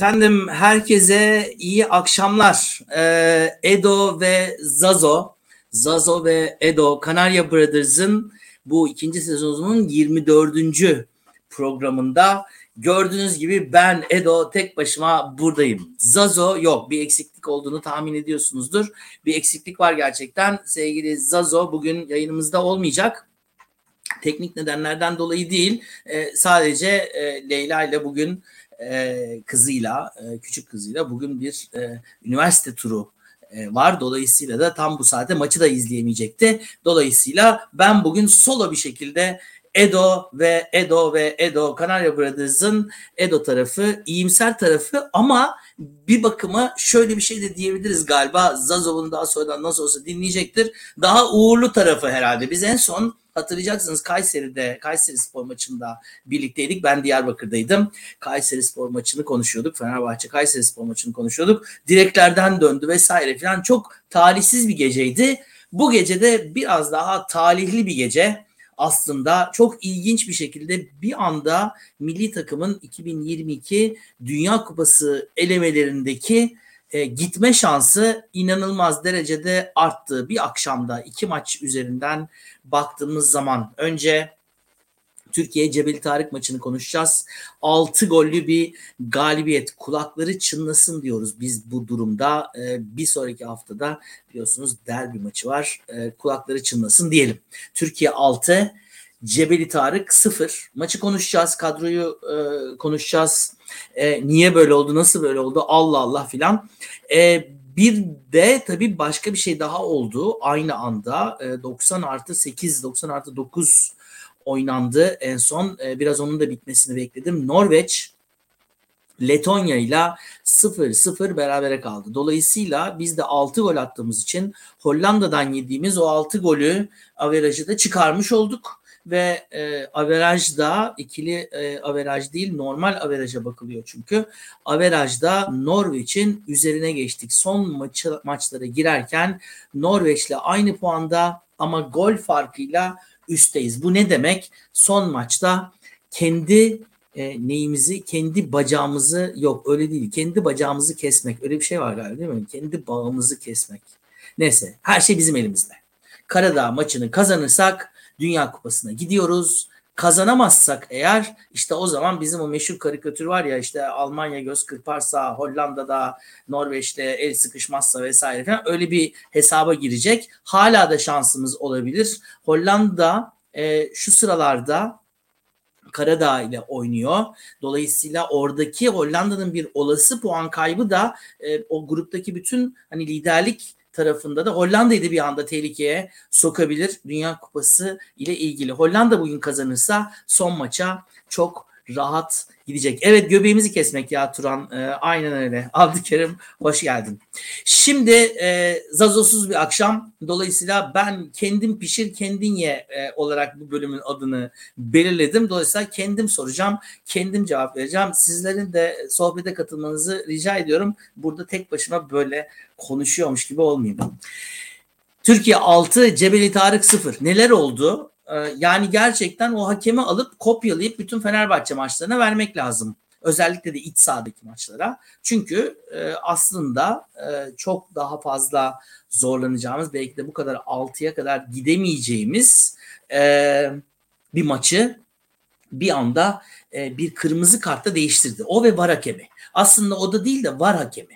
Efendim herkese iyi akşamlar. Ee, Edo ve Zazo, Zazo ve Edo Kanarya Brothers'ın bu ikinci sezonunun 24. programında gördüğünüz gibi ben Edo tek başıma buradayım. Zazo yok bir eksiklik olduğunu tahmin ediyorsunuzdur. Bir eksiklik var gerçekten. Sevgili Zazo bugün yayınımızda olmayacak teknik nedenlerden dolayı değil e, sadece e, Leyla ile bugün e, kızıyla, e, küçük kızıyla bugün bir e, üniversite turu e, var. Dolayısıyla da tam bu saate maçı da izleyemeyecekti. Dolayısıyla ben bugün solo bir şekilde Edo ve Edo ve Edo Kanarya Brothers'ın Edo tarafı, iyimser tarafı ama bir bakıma şöyle bir şey de diyebiliriz galiba. Zazov'un daha sonradan nasıl olsa dinleyecektir. Daha uğurlu tarafı herhalde. Biz en son hatırlayacaksınız Kayseri'de, Kayseri Spor maçında birlikteydik. Ben Diyarbakır'daydım. Kayseri Spor maçını konuşuyorduk. Fenerbahçe Kayseri Spor maçını konuşuyorduk. Direklerden döndü vesaire falan. Çok talihsiz bir geceydi. Bu gecede biraz daha talihli bir gece aslında çok ilginç bir şekilde bir anda milli takımın 2022 Dünya Kupası elemelerindeki e, gitme şansı inanılmaz derecede arttı. Bir akşamda iki maç üzerinden baktığımız zaman önce Türkiye Cebeli Tarık maçını konuşacağız. 6 gollü bir galibiyet. Kulakları çınlasın diyoruz biz bu durumda. Ee, bir sonraki haftada biliyorsunuz derbi maçı var. Ee, kulakları çınlasın diyelim. Türkiye 6, Cebeli Tarık 0. Maçı konuşacağız, kadroyu e, konuşacağız. E, niye böyle oldu, nasıl böyle oldu, Allah Allah filan. E, bir de tabii başka bir şey daha oldu aynı anda. E, 90 artı 8, 90 artı 9 oynandı en son. E, biraz onun da bitmesini bekledim. Norveç Letonya ile 0-0 berabere kaldı. Dolayısıyla biz de 6 gol attığımız için Hollanda'dan yediğimiz o 6 golü averajı da çıkarmış olduk ve e, averajda ikili e, averaj değil normal averaja bakılıyor çünkü. Averajda Norveç'in üzerine geçtik. Son maçı, maçlara girerken Norveç'le aynı puanda ama gol farkıyla üstteyiz. Bu ne demek? Son maçta kendi e, neyimizi, kendi bacağımızı yok öyle değil. Kendi bacağımızı kesmek. Öyle bir şey var galiba değil mi? Kendi bağımızı kesmek. Neyse her şey bizim elimizde. Karadağ maçını kazanırsak Dünya Kupası'na gidiyoruz. Kazanamazsak eğer işte o zaman bizim o meşhur karikatür var ya işte Almanya göz kırparsa Hollanda'da Norveç'te el sıkışmazsa vesaire falan öyle bir hesaba girecek. Hala da şansımız olabilir. Hollanda e, şu sıralarda Karadağ ile oynuyor. Dolayısıyla oradaki Hollanda'nın bir olası puan kaybı da e, o gruptaki bütün hani liderlik tarafında da Hollanda'yı da bir anda tehlikeye sokabilir Dünya Kupası ile ilgili. Hollanda bugün kazanırsa son maça çok rahat gidecek. Evet göbeğimizi kesmek ya Turan. E, aynen öyle. Abdülkerim hoş geldin. Şimdi e, zazosuz bir akşam. Dolayısıyla ben kendim pişir kendin ye e, olarak bu bölümün adını belirledim. Dolayısıyla kendim soracağım. Kendim cevap vereceğim. Sizlerin de sohbete katılmanızı rica ediyorum. Burada tek başıma böyle konuşuyormuş gibi olmayayım. Türkiye 6, Cebeli Tarık 0. Neler oldu? Ee, yani gerçekten o hakemi alıp kopyalayıp bütün Fenerbahçe maçlarına vermek lazım. Özellikle de iç sahadaki maçlara. Çünkü e, aslında e, çok daha fazla zorlanacağımız belki de bu kadar 6'ya kadar gidemeyeceğimiz e, bir maçı bir anda bir kırmızı kartta değiştirdi. O ve var hakemi. Aslında o da değil de var hakemi.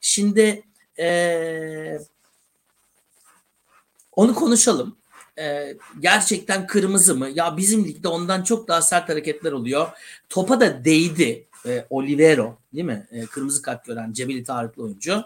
Şimdi onu konuşalım e, gerçekten kırmızı mı? Ya bizim ligde ondan çok daha sert hareketler oluyor. Topa da değdi e, Olivero değil mi? E, kırmızı kart gören Cebeli Tarıklı oyuncu.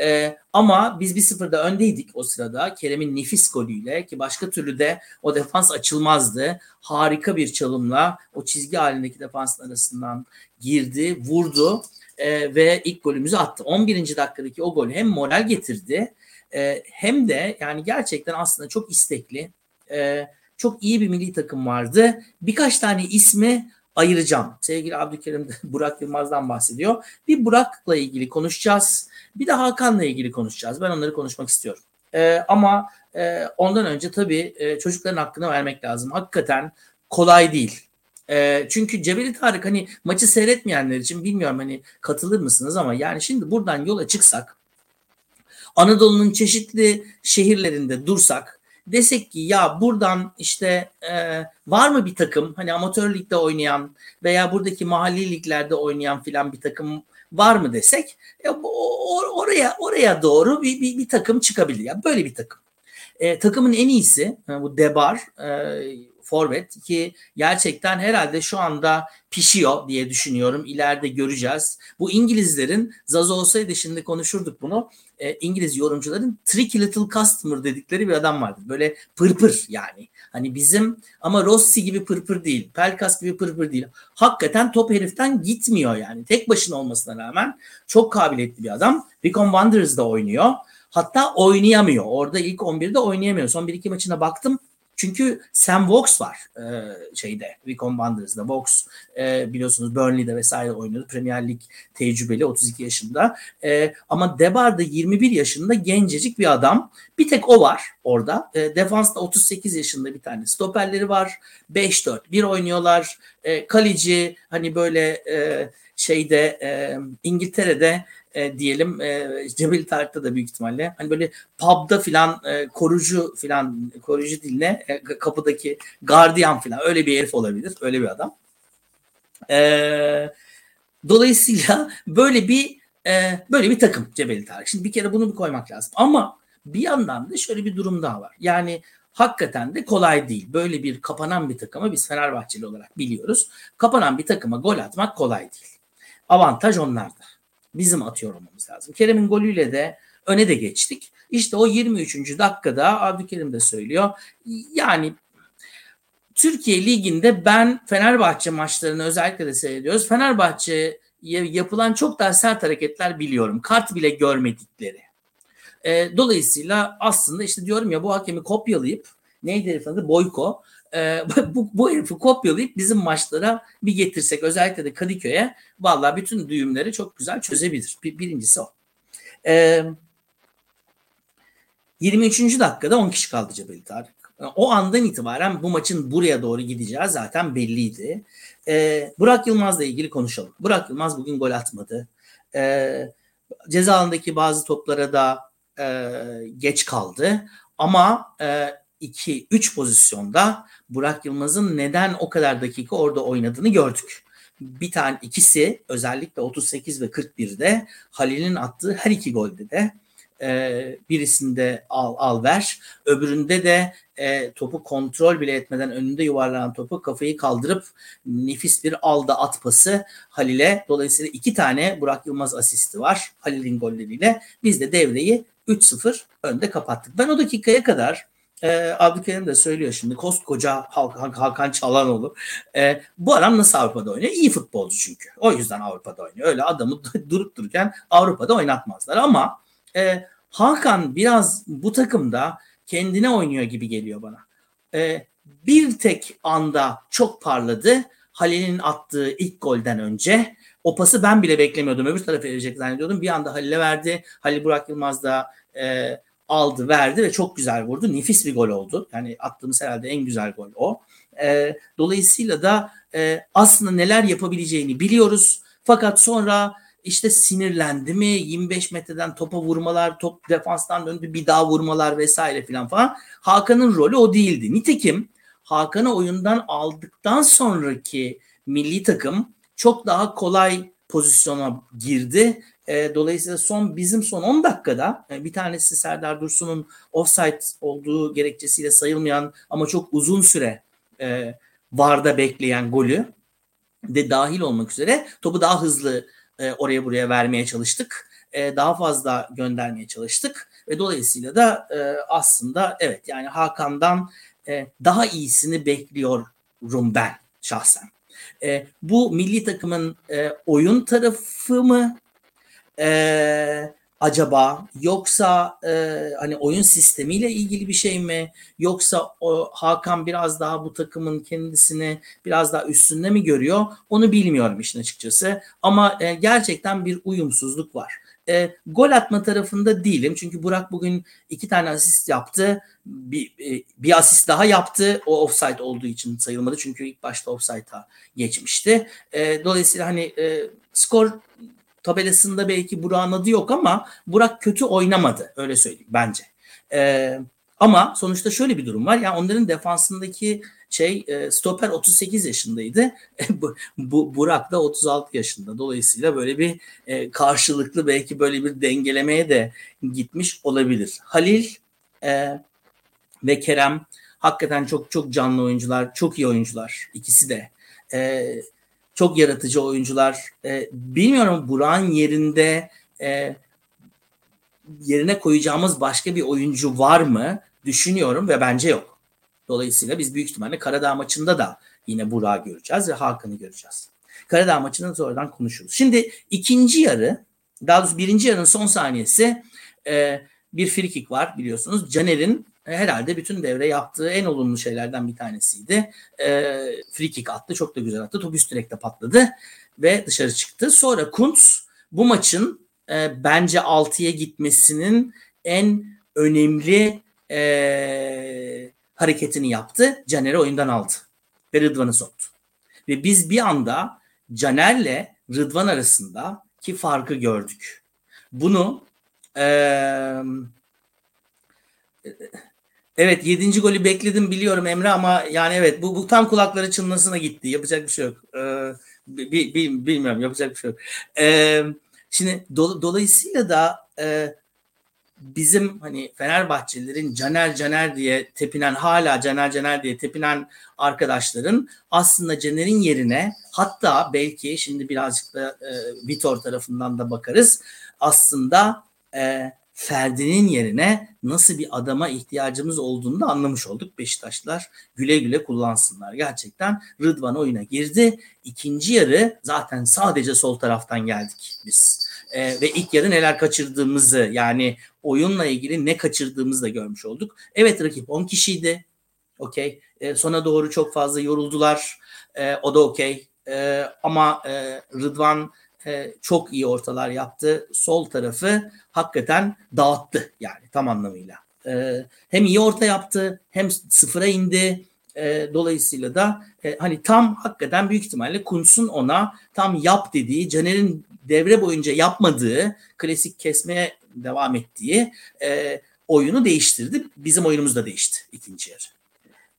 E, ama biz bir sıfırda öndeydik o sırada. Kerem'in nefis golüyle ki başka türlü de o defans açılmazdı. Harika bir çalımla o çizgi halindeki defansın arasından girdi, vurdu e, ve ilk golümüzü attı. 11. dakikadaki o gol hem moral getirdi e, hem de yani gerçekten aslında çok istekli, e, çok iyi bir milli takım vardı. Birkaç tane ismi ayıracağım. Sevgili Abdülkerim Burak Yılmaz'dan bahsediyor. Bir Burak'la ilgili konuşacağız. Bir de Hakan'la ilgili konuşacağız. Ben onları konuşmak istiyorum. E, ama e, ondan önce tabii e, çocukların hakkını vermek lazım. Hakikaten kolay değil. E, çünkü Cebeli Tarık hani maçı seyretmeyenler için bilmiyorum hani katılır mısınız ama yani şimdi buradan yola çıksak Anadolu'nun çeşitli şehirlerinde dursak desek ki ya buradan işte e, var mı bir takım hani amatör ligde oynayan veya buradaki mahalli liglerde oynayan filan bir takım var mı desek e, oraya oraya doğru bir, bir, bir takım çıkabilir. Yani böyle bir takım. E, takımın en iyisi e, bu Debar e, forvet ki gerçekten herhalde şu anda pişiyor diye düşünüyorum. İleride göreceğiz. Bu İngilizlerin Zaza olsaydı şimdi konuşurduk bunu. E, İngiliz yorumcuların tricky little customer dedikleri bir adam vardır. Böyle pırpır yani. Hani bizim ama Rossi gibi pırpır değil. Pelkas gibi pırpır değil. Hakikaten top heriften gitmiyor yani. Tek başına olmasına rağmen çok kabiliyetli bir adam. Wycombe Wanderers'da oynuyor. Hatta oynayamıyor. Orada ilk 11'de oynayamıyor. Son 1-2 maçına baktım. Çünkü Sam Vokes var e, şeyde Wycombe Wanderers'da. Vokes e, biliyorsunuz Burnley'de vesaire oynuyordu. Premier Lig tecrübeli 32 yaşında. E, ama Debar da 21 yaşında gencecik bir adam. Bir tek o var orada. E, defansta 38 yaşında bir tane stoperleri var. 5-4-1 oynuyorlar. E, kaleci hani böyle e, şeyde e, İngiltere'de e, diyelim e, Cebel Tarık'ta da büyük ihtimalle hani böyle pub'da filan e, korucu filan korucu diline e, kapıdaki gardiyan filan öyle bir herif olabilir. Öyle bir adam. E, dolayısıyla böyle bir e, böyle bir takım Cebeli Tarık. Şimdi bir kere bunu bir koymak lazım. Ama bir yandan da şöyle bir durum daha var. Yani hakikaten de kolay değil. Böyle bir kapanan bir takımı biz Fenerbahçeli olarak biliyoruz. Kapanan bir takıma gol atmak kolay değil. Avantaj onlarda. Bizim atıyor olmamız lazım. Kerem'in golüyle de öne de geçtik. İşte o 23. dakikada Abdülkerim de söylüyor. Yani Türkiye Ligi'nde ben Fenerbahçe maçlarını özellikle de seyrediyoruz. Fenerbahçe'ye yapılan çok daha sert hareketler biliyorum. Kart bile görmedikleri. E, dolayısıyla aslında işte diyorum ya bu hakemi kopyalayıp neydi herifin adı? Boyko bu, bu herifi kopyalayıp bizim maçlara bir getirsek özellikle de Kadıköy'e vallahi bütün düğümleri çok güzel çözebilir. Bir, birincisi o. E, 23. dakikada 10 kişi kaldı Cebeli Tarık. O andan itibaren bu maçın buraya doğru gideceği zaten belliydi. E, Burak Yılmaz'la ilgili konuşalım. Burak Yılmaz bugün gol atmadı. E, ceza alanındaki bazı toplara da e, geç kaldı. Ama e, 2-3 pozisyonda Burak Yılmaz'ın neden o kadar dakika orada oynadığını gördük. Bir tane ikisi özellikle 38 ve 41'de Halil'in attığı her iki golde de e, birisinde al, al ver öbüründe de e, topu kontrol bile etmeden önünde yuvarlanan topu kafayı kaldırıp nefis bir alda at pası Halil'e dolayısıyla iki tane Burak Yılmaz asisti var Halil'in golleriyle biz de devreyi 3-0 önde kapattık. Ben o dakikaya kadar e, Abdülkerim de söylüyor şimdi koskoca Hakan, Hakan Çalanoğlu. E, bu adam nasıl Avrupa'da oynuyor? İyi futbolcu çünkü. O yüzden Avrupa'da oynuyor. Öyle adamı durup dururken Avrupa'da oynatmazlar ama e, Hakan biraz bu takımda kendine oynuyor gibi geliyor bana. E, bir tek anda çok parladı. Halil'in attığı ilk golden önce. O pası ben bile beklemiyordum. Öbür tarafa verecek zannediyordum. Bir anda Halil'e verdi. Halil Burak Yılmaz da e, aldı, verdi ve çok güzel vurdu. Nefis bir gol oldu. Yani attığımız herhalde en güzel gol o. E, dolayısıyla da e, aslında neler yapabileceğini biliyoruz. Fakat sonra işte sinirlendi mi 25 metreden topa vurmalar, top defanstan döndü bir daha vurmalar vesaire filan falan. Hakan'ın rolü o değildi. Nitekim Hakan'ı oyundan aldıktan sonraki milli takım çok daha kolay pozisyona girdi e, dolayısıyla son bizim son 10 dakikada e, bir tanesi Serdar Dursun'un offside olduğu gerekçesiyle sayılmayan ama çok uzun süre e, VAR'da bekleyen golü de dahil olmak üzere topu daha hızlı e, oraya buraya vermeye çalıştık. E, daha fazla göndermeye çalıştık ve dolayısıyla da e, aslında evet yani Hakan'dan e, daha iyisini bekliyorum ben şahsen. E, bu milli takımın e, oyun tarafı mı e, acaba yoksa e, hani oyun sistemiyle ilgili bir şey mi yoksa o Hakan biraz daha bu takımın kendisini biraz daha üstünde mi görüyor onu bilmiyorum işin açıkçası ama e, gerçekten bir uyumsuzluk var E, gol atma tarafında değilim. Çünkü Burak bugün iki tane asist yaptı. Bir, e, bir asist daha yaptı. O offside olduğu için sayılmadı. Çünkü ilk başta offside'a geçmişti. E, dolayısıyla hani e, skor tabelasında belki Burak'ın adı yok ama Burak kötü oynamadı. Öyle söyleyeyim bence. E, ama sonuçta şöyle bir durum var. Yani onların defansındaki şey e, stoper 38 yaşındaydı. bu, bu Burak da 36 yaşında. Dolayısıyla böyle bir e, karşılıklı belki böyle bir dengelemeye de gitmiş olabilir. Halil e, ve Kerem hakikaten çok çok canlı oyuncular, çok iyi oyuncular ikisi de. E, çok yaratıcı oyuncular. E, bilmiyorum Burak'ın yerinde e, yerine koyacağımız başka bir oyuncu var mı? Düşünüyorum ve bence yok. Dolayısıyla biz büyük ihtimalle Karadağ maçında da yine Burak'ı göreceğiz ve Hakan'ı göreceğiz. Karadağ maçında sonradan konuşuruz. Şimdi ikinci yarı, daha doğrusu birinci yarının son saniyesi e, bir frikik var biliyorsunuz. Caner'in herhalde bütün devre yaptığı en olumlu şeylerden bir tanesiydi. E, frikik attı, çok da güzel attı. Top üst direkte patladı ve dışarı çıktı. Sonra Kuntz bu maçın e, bence 6'ya gitmesinin en önemli e, hareketini yaptı. Caner'i oyundan aldı ve Rıdvan'ı soktu. Ve biz bir anda Caner'le Rıdvan arasında ki farkı gördük. Bunu e, evet 7. golü bekledim biliyorum Emre ama yani evet bu, bu tam kulakları çınlasına gitti. Yapacak bir şey yok. E, bi, bi, bilmiyorum yapacak bir şey yok. E, şimdi do, dolayısıyla da e, bizim hani Fenerbahçelilerin Caner Caner diye tepinen hala Caner Caner diye tepinen arkadaşların aslında Caner'in yerine hatta belki şimdi birazcık da e, Vitor tarafından da bakarız aslında e, Ferdi'nin yerine nasıl bir adama ihtiyacımız olduğunu da anlamış olduk. Beşiktaşlar güle güle kullansınlar. Gerçekten Rıdvan oyuna girdi. İkinci yarı zaten sadece sol taraftan geldik biz. Ee, ve ilk yarı neler kaçırdığımızı yani oyunla ilgili ne kaçırdığımızı da görmüş olduk. Evet rakip 10 kişiydi. Okey. E, sona doğru çok fazla yoruldular. E, o da okey. E, ama e, Rıdvan e, çok iyi ortalar yaptı. Sol tarafı hakikaten dağıttı yani tam anlamıyla. E, hem iyi orta yaptı hem sıfıra indi. E, dolayısıyla da e, hani tam hakikaten büyük ihtimalle Kuntz'un ona tam yap dediği, Caner'in devre boyunca yapmadığı, klasik kesmeye devam ettiği e, oyunu değiştirdi. Bizim oyunumuz da değişti ikinci yarı.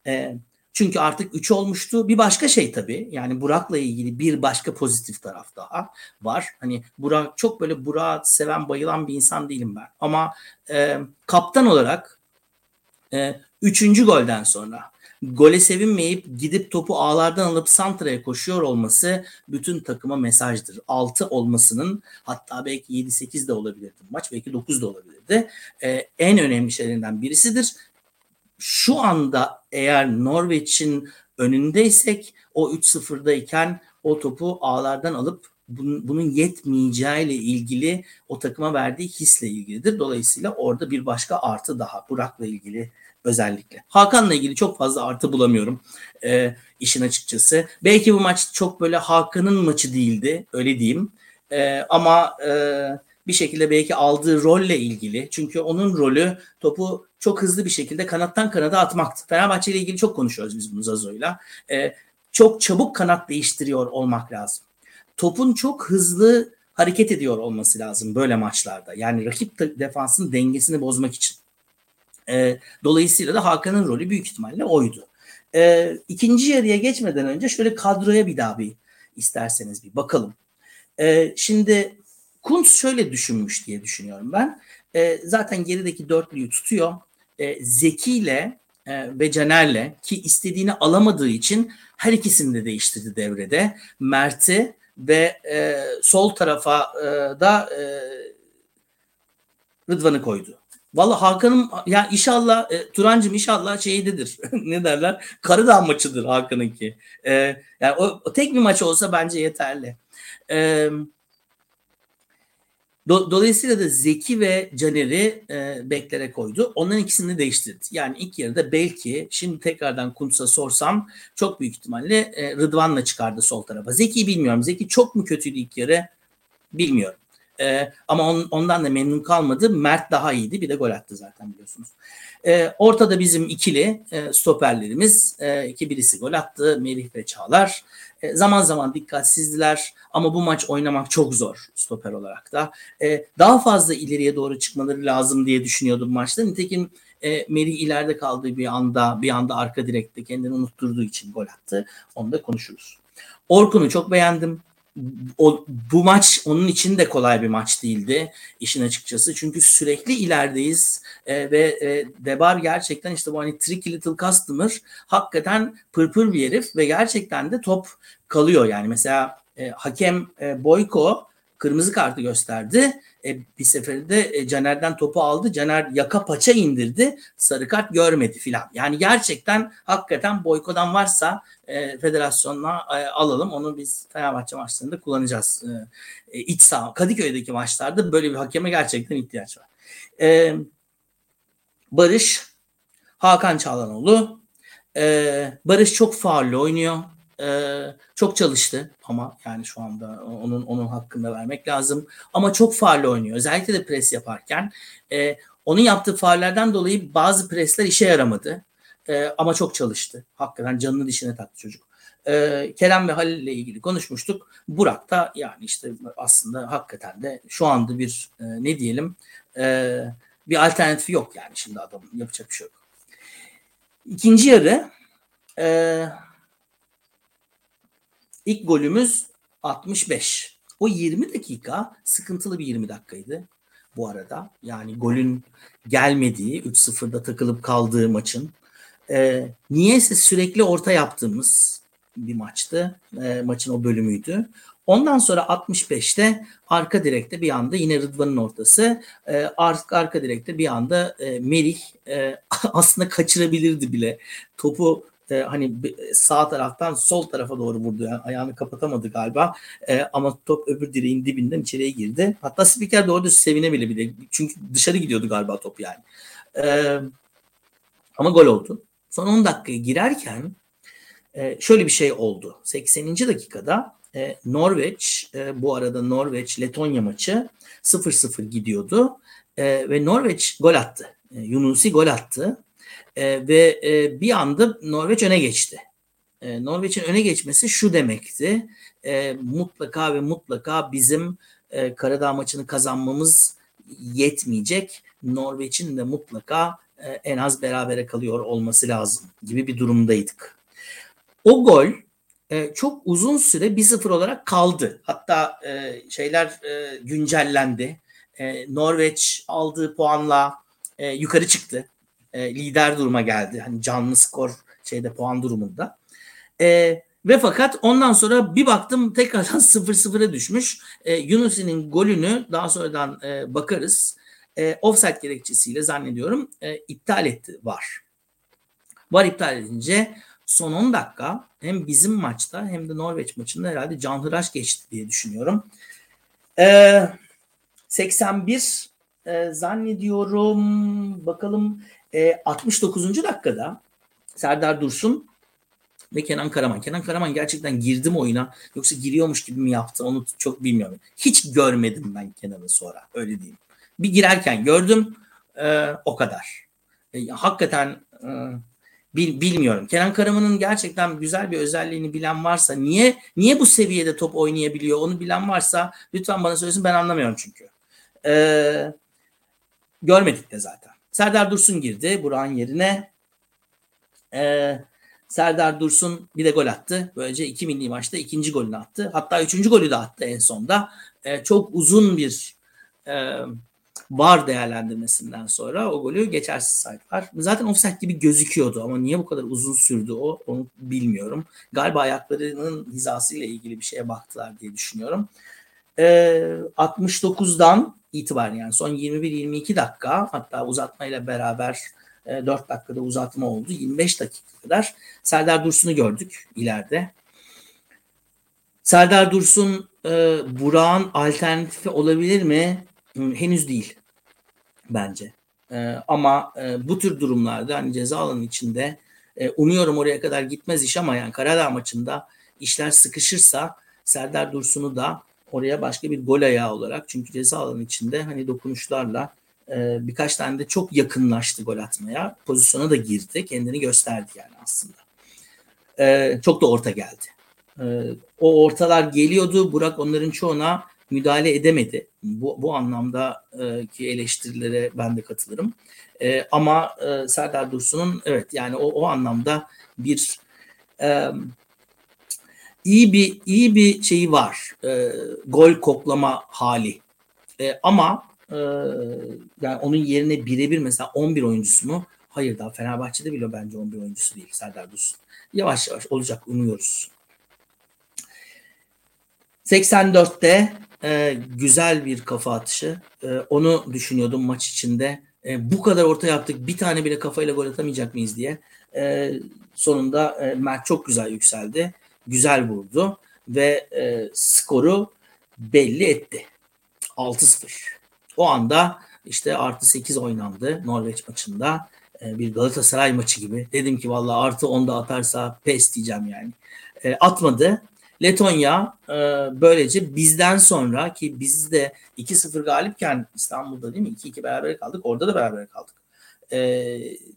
E, çünkü artık 3 olmuştu. Bir başka şey tabii yani Burak'la ilgili bir başka pozitif taraf daha var. Hani Burak çok böyle Burak seven bayılan bir insan değilim ben. Ama e, kaptan olarak e, üçüncü golden sonra gole sevinmeyip gidip topu ağlardan alıp Santra'ya koşuyor olması bütün takıma mesajdır. 6 olmasının hatta belki 7-8 de olabilirdi maç belki 9 da olabilirdi. Ee, en önemli şeylerinden birisidir. Şu anda eğer Norveç'in önündeysek o 3-0'dayken o topu ağlardan alıp bunun yetmeyeceğiyle ilgili o takıma verdiği hisle ilgilidir. Dolayısıyla orada bir başka artı daha Burak'la ilgili özellikle. Hakan'la ilgili çok fazla artı bulamıyorum e, işin açıkçası. Belki bu maç çok böyle Hakan'ın maçı değildi öyle diyeyim. E, ama e, bir şekilde belki aldığı rolle ilgili. Çünkü onun rolü topu çok hızlı bir şekilde kanattan kanada atmaktı. Fenerbahçe ile ilgili çok konuşuyoruz biz bunu Zazo'yla. E, çok çabuk kanat değiştiriyor olmak lazım. Topun çok hızlı hareket ediyor olması lazım böyle maçlarda. Yani rakip defansın dengesini bozmak için. E, dolayısıyla da Hakan'ın rolü büyük ihtimalle oydu. E, ikinci yarıya geçmeden önce şöyle kadroya bir daha bir isterseniz bir bakalım. E, şimdi Kuntz şöyle düşünmüş diye düşünüyorum ben. E, zaten gerideki dörtlüyü tutuyor. E, Zeki ile e, ve Caner'le ki istediğini alamadığı için her ikisini de değiştirdi devrede. Mert'i ve e, sol tarafa e, da e, Rıdvan'ı koydu. Valla Hakan'ın ya inşallah e, Turancım inşallah şeydedir. ne derler? Karadağ maçıdır Hakan'ınki. E, yani o, o tek bir maç olsa bence yeterli. E, do, dolayısıyla da Zeki ve Caner'i e, beklere koydu. Onların ikisini değiştirdi. Yani ilk yarıda belki şimdi tekrardan Kuntz'a sorsam çok büyük ihtimalle e, Rıdvan'la çıkardı sol tarafa. Zeki bilmiyorum. Zeki çok mu kötüydü ilk yarı? Bilmiyorum. E, ama on, ondan da memnun kalmadı. Mert daha iyiydi. Bir de gol attı zaten biliyorsunuz. E, ortada bizim ikili e, stoperlerimiz. E, ki birisi gol attı. Melih ve Çağlar. E, zaman zaman dikkatsizdiler ama bu maç oynamak çok zor stoper olarak da. E, daha fazla ileriye doğru çıkmaları lazım diye düşünüyordum maçta. Nitekim e, Melih ileride kaldığı bir anda bir anda arka direkte kendini unutturduğu için gol attı. Onu da konuşuruz. Orkun'u çok beğendim. O, bu maç onun için de kolay bir maç değildi işin açıkçası. Çünkü sürekli ilerideyiz e, ve e, Debar gerçekten işte bu hani tricky little customer hakikaten pırpır bir herif ve gerçekten de top kalıyor. Yani mesela e, hakem e, Boyko kırmızı kartı gösterdi. E, bir seferinde e, Caner'den topu aldı. Caner yaka paça indirdi. Sarı kart görmedi filan. Yani gerçekten hakikaten boykodan varsa e, federasyonla e, alalım. Onu biz Fenerbahçe maçlarında kullanacağız. E, e, iç Kadıköy'deki maçlarda böyle bir hakeme gerçekten ihtiyaç var. E, Barış Hakan Çağlanoğlu e, Barış çok faulle oynuyor. Ee, çok çalıştı ama yani şu anda onun onun hakkında vermek lazım. Ama çok faal oynuyor. Özellikle de pres yaparken. E, onun yaptığı faallerden dolayı bazı presler işe yaramadı. E, ama çok çalıştı. Hakikaten canını dişine taktı çocuk. E, Kerem ve Halil ile ilgili konuşmuştuk. Burak da yani işte aslında hakikaten de şu anda bir e, ne diyelim e, bir alternatifi yok yani şimdi adamın yapacak bir şey yok. İkinci yarı e, İlk golümüz 65. O 20 dakika sıkıntılı bir 20 dakikaydı bu arada. Yani golün gelmediği 3-0'da takılıp kaldığı maçın. E, niyeyse sürekli orta yaptığımız bir maçtı. E, maçın o bölümüydü. Ondan sonra 65'te arka direkte bir anda yine Rıdvan'ın ortası. E, arka, arka direkte bir anda e, Melih e, aslında kaçırabilirdi bile. Topu e, hani sağ taraftan sol tarafa doğru vurdu. Yani ayağını kapatamadı galiba. E, ama top öbür direğin dibinden içeriye girdi. Hatta spiker de orada sevine bile bile. Çünkü dışarı gidiyordu galiba top yani. E, ama gol oldu. Son 10 dakikaya girerken e, şöyle bir şey oldu. 80. dakikada e, Norveç e, bu arada Norveç Letonya maçı 0-0 gidiyordu. E, ve Norveç gol attı. E, Yunusi gol attı. E, ve e, bir anda Norveç öne geçti. E, Norveç'in öne geçmesi şu demekti. E, mutlaka ve mutlaka bizim e, Karadağ maçını kazanmamız yetmeyecek. Norveç'in de mutlaka e, en az berabere kalıyor olması lazım gibi bir durumdaydık. O gol e, çok uzun süre 1-0 olarak kaldı. Hatta e, şeyler e, güncellendi. E, Norveç aldığı puanla e, yukarı çıktı e, lider duruma geldi. Hani canlı skor şeyde puan durumunda. E, ve fakat ondan sonra bir baktım tekrardan 0-0'a düşmüş. E, Yunusi'nin golünü daha sonradan e, bakarız. E, offside gerekçesiyle zannediyorum e, iptal etti var. Var iptal edince son 10 dakika hem bizim maçta hem de Norveç maçında herhalde canhıraş geçti diye düşünüyorum. E, 81 e, zannediyorum bakalım e, 69. dakikada Serdar Dursun ve Kenan Karaman. Kenan Karaman gerçekten girdi mi oyuna yoksa giriyormuş gibi mi yaptı onu çok bilmiyorum. Hiç görmedim ben Kenan'ı sonra öyle diyeyim. Bir girerken gördüm e, o kadar. E, hakikaten e, bil, bilmiyorum. Kenan Karaman'ın gerçekten güzel bir özelliğini bilen varsa niye niye bu seviyede top oynayabiliyor onu bilen varsa lütfen bana söylesin ben anlamıyorum çünkü. E, görmedik de zaten. Serdar Dursun girdi Burak'ın yerine. Ee, Serdar Dursun bir de gol attı. Böylece iki milli maçta ikinci golünü attı. Hatta üçüncü golü de attı en sonda. Ee, çok uzun bir e, var değerlendirmesinden sonra o golü geçersiz saydılar. Zaten offside gibi gözüküyordu ama niye bu kadar uzun sürdü o onu bilmiyorum. Galiba ayaklarının hizasıyla ilgili bir şeye baktılar diye düşünüyorum. Ee, 69'dan itibaren yani son 21-22 dakika hatta uzatmayla beraber e, 4 dakikada uzatma oldu. 25 dakika kadar Serdar Dursun'u gördük ileride. Serdar Dursun e, Burak'ın alternatifi olabilir mi? Henüz değil bence. E, ama e, bu tür durumlarda hani ceza alanı içinde e, umuyorum oraya kadar gitmez iş ama yani Karadağ maçında işler sıkışırsa Serdar Dursun'u da oraya başka bir gol ayağı olarak çünkü ceza alanı içinde hani dokunuşlarla e, birkaç tane de çok yakınlaştı gol atmaya. Pozisyona da girdi. Kendini gösterdi yani aslında. E, çok da orta geldi. E, o ortalar geliyordu. Burak onların çoğuna müdahale edemedi. Bu, bu anlamda e, ki eleştirilere ben de katılırım. E, ama e, Serdar Dursun'un evet yani o, o anlamda bir e, iyi bir iyi bir şeyi var. E, gol koklama hali. E, ama e, yani onun yerine birebir mesela 11 oyuncusu mu? Hayır daha Fenerbahçe'de bile bence 11 oyuncusu değil Serdar Dursun. Yavaş yavaş olacak umuyoruz. 84'te e, güzel bir kafa atışı. E, onu düşünüyordum maç içinde. E, bu kadar orta yaptık bir tane bile kafayla gol atamayacak mıyız diye. E, sonunda e, Mert çok güzel yükseldi. Güzel vurdu ve e, skoru belli etti. 6-0. O anda işte artı 8 oynandı Norveç maçında. E, bir Galatasaray maçı gibi. Dedim ki vallahi artı 10'da atarsa pes diyeceğim yani. E, atmadı. Letonya e, böylece bizden sonra ki biz de 2-0 galipken İstanbul'da değil mi 2-2 beraber kaldık. Orada da beraber kaldık. E,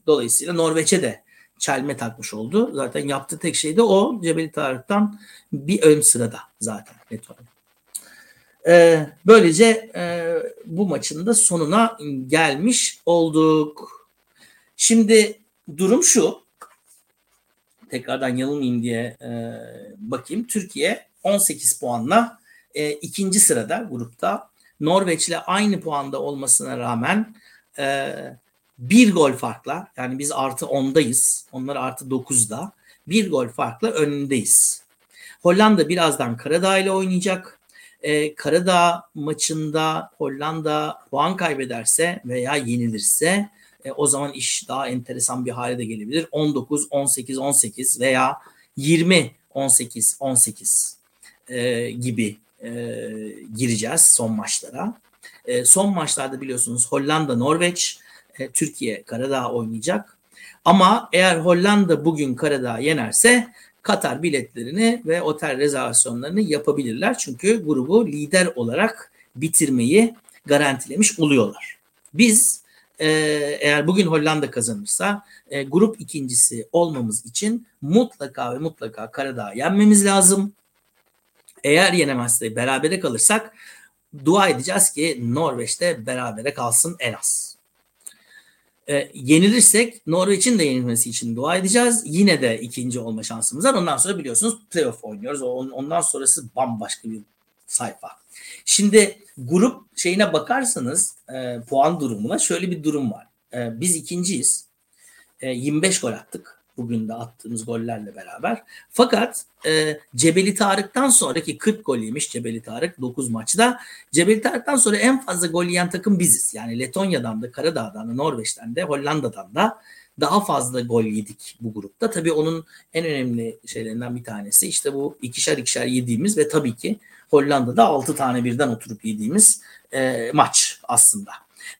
dolayısıyla Norveç'e de çelme takmış oldu. Zaten yaptığı tek şey de o. Cebeli Tarık'tan bir ön sırada zaten Letonya. E, böylece e, bu maçın da sonuna gelmiş olduk. Şimdi durum şu tekrardan yanılmayayım diye e, bakayım. Türkiye 18 puanla e, ikinci sırada grupta. Norveç'le aynı puanda olmasına rağmen e, bir gol farkla yani biz artı 10'dayız. Onlar artı 9'da. Bir gol farkla önündeyiz. Hollanda birazdan Karadağ ile oynayacak. Ee, Karadağ maçında Hollanda puan kaybederse veya yenilirse e, o zaman iş daha enteresan bir hale de gelebilir. 19, 18, 18 veya 20, 18, 18 e, gibi e, gireceğiz son maçlara. E, son maçlarda biliyorsunuz Hollanda, Norveç, e, Türkiye, Karadağ oynayacak. Ama eğer Hollanda bugün Karadağ yenerse Katar biletlerini ve otel rezervasyonlarını yapabilirler. Çünkü grubu lider olarak bitirmeyi garantilemiş oluyorlar. Biz e, eğer bugün Hollanda kazanırsa e, grup ikincisi olmamız için mutlaka ve mutlaka Karadağ yenmemiz lazım. Eğer yenemezse berabere kalırsak dua edeceğiz ki Norveç'te berabere kalsın en az. E, yenilirsek Norveç'in de yenilmesi için dua edeceğiz. Yine de ikinci olma şansımız var. Ondan sonra biliyorsunuz playoff oynuyoruz. Ondan sonrası bambaşka bir sayfa. Şimdi grup şeyine bakarsanız e, puan durumuna şöyle bir durum var. E, biz ikinciyiz. E, 25 gol attık. Bugün de attığımız gollerle beraber. Fakat e, Cebeli Tarık'tan sonraki 40 gol yemiş Cebeli Tarık 9 maçta. Cebeli Tarık'tan sonra en fazla gol yiyen takım biziz. Yani Letonya'dan da, Karadağ'dan da, Norveç'ten de, Hollanda'dan da daha fazla gol yedik bu grupta. Tabii onun en önemli şeylerinden bir tanesi işte bu ikişer ikişer yediğimiz ve tabii ki Hollanda'da 6 tane birden oturup yediğimiz e, maç aslında.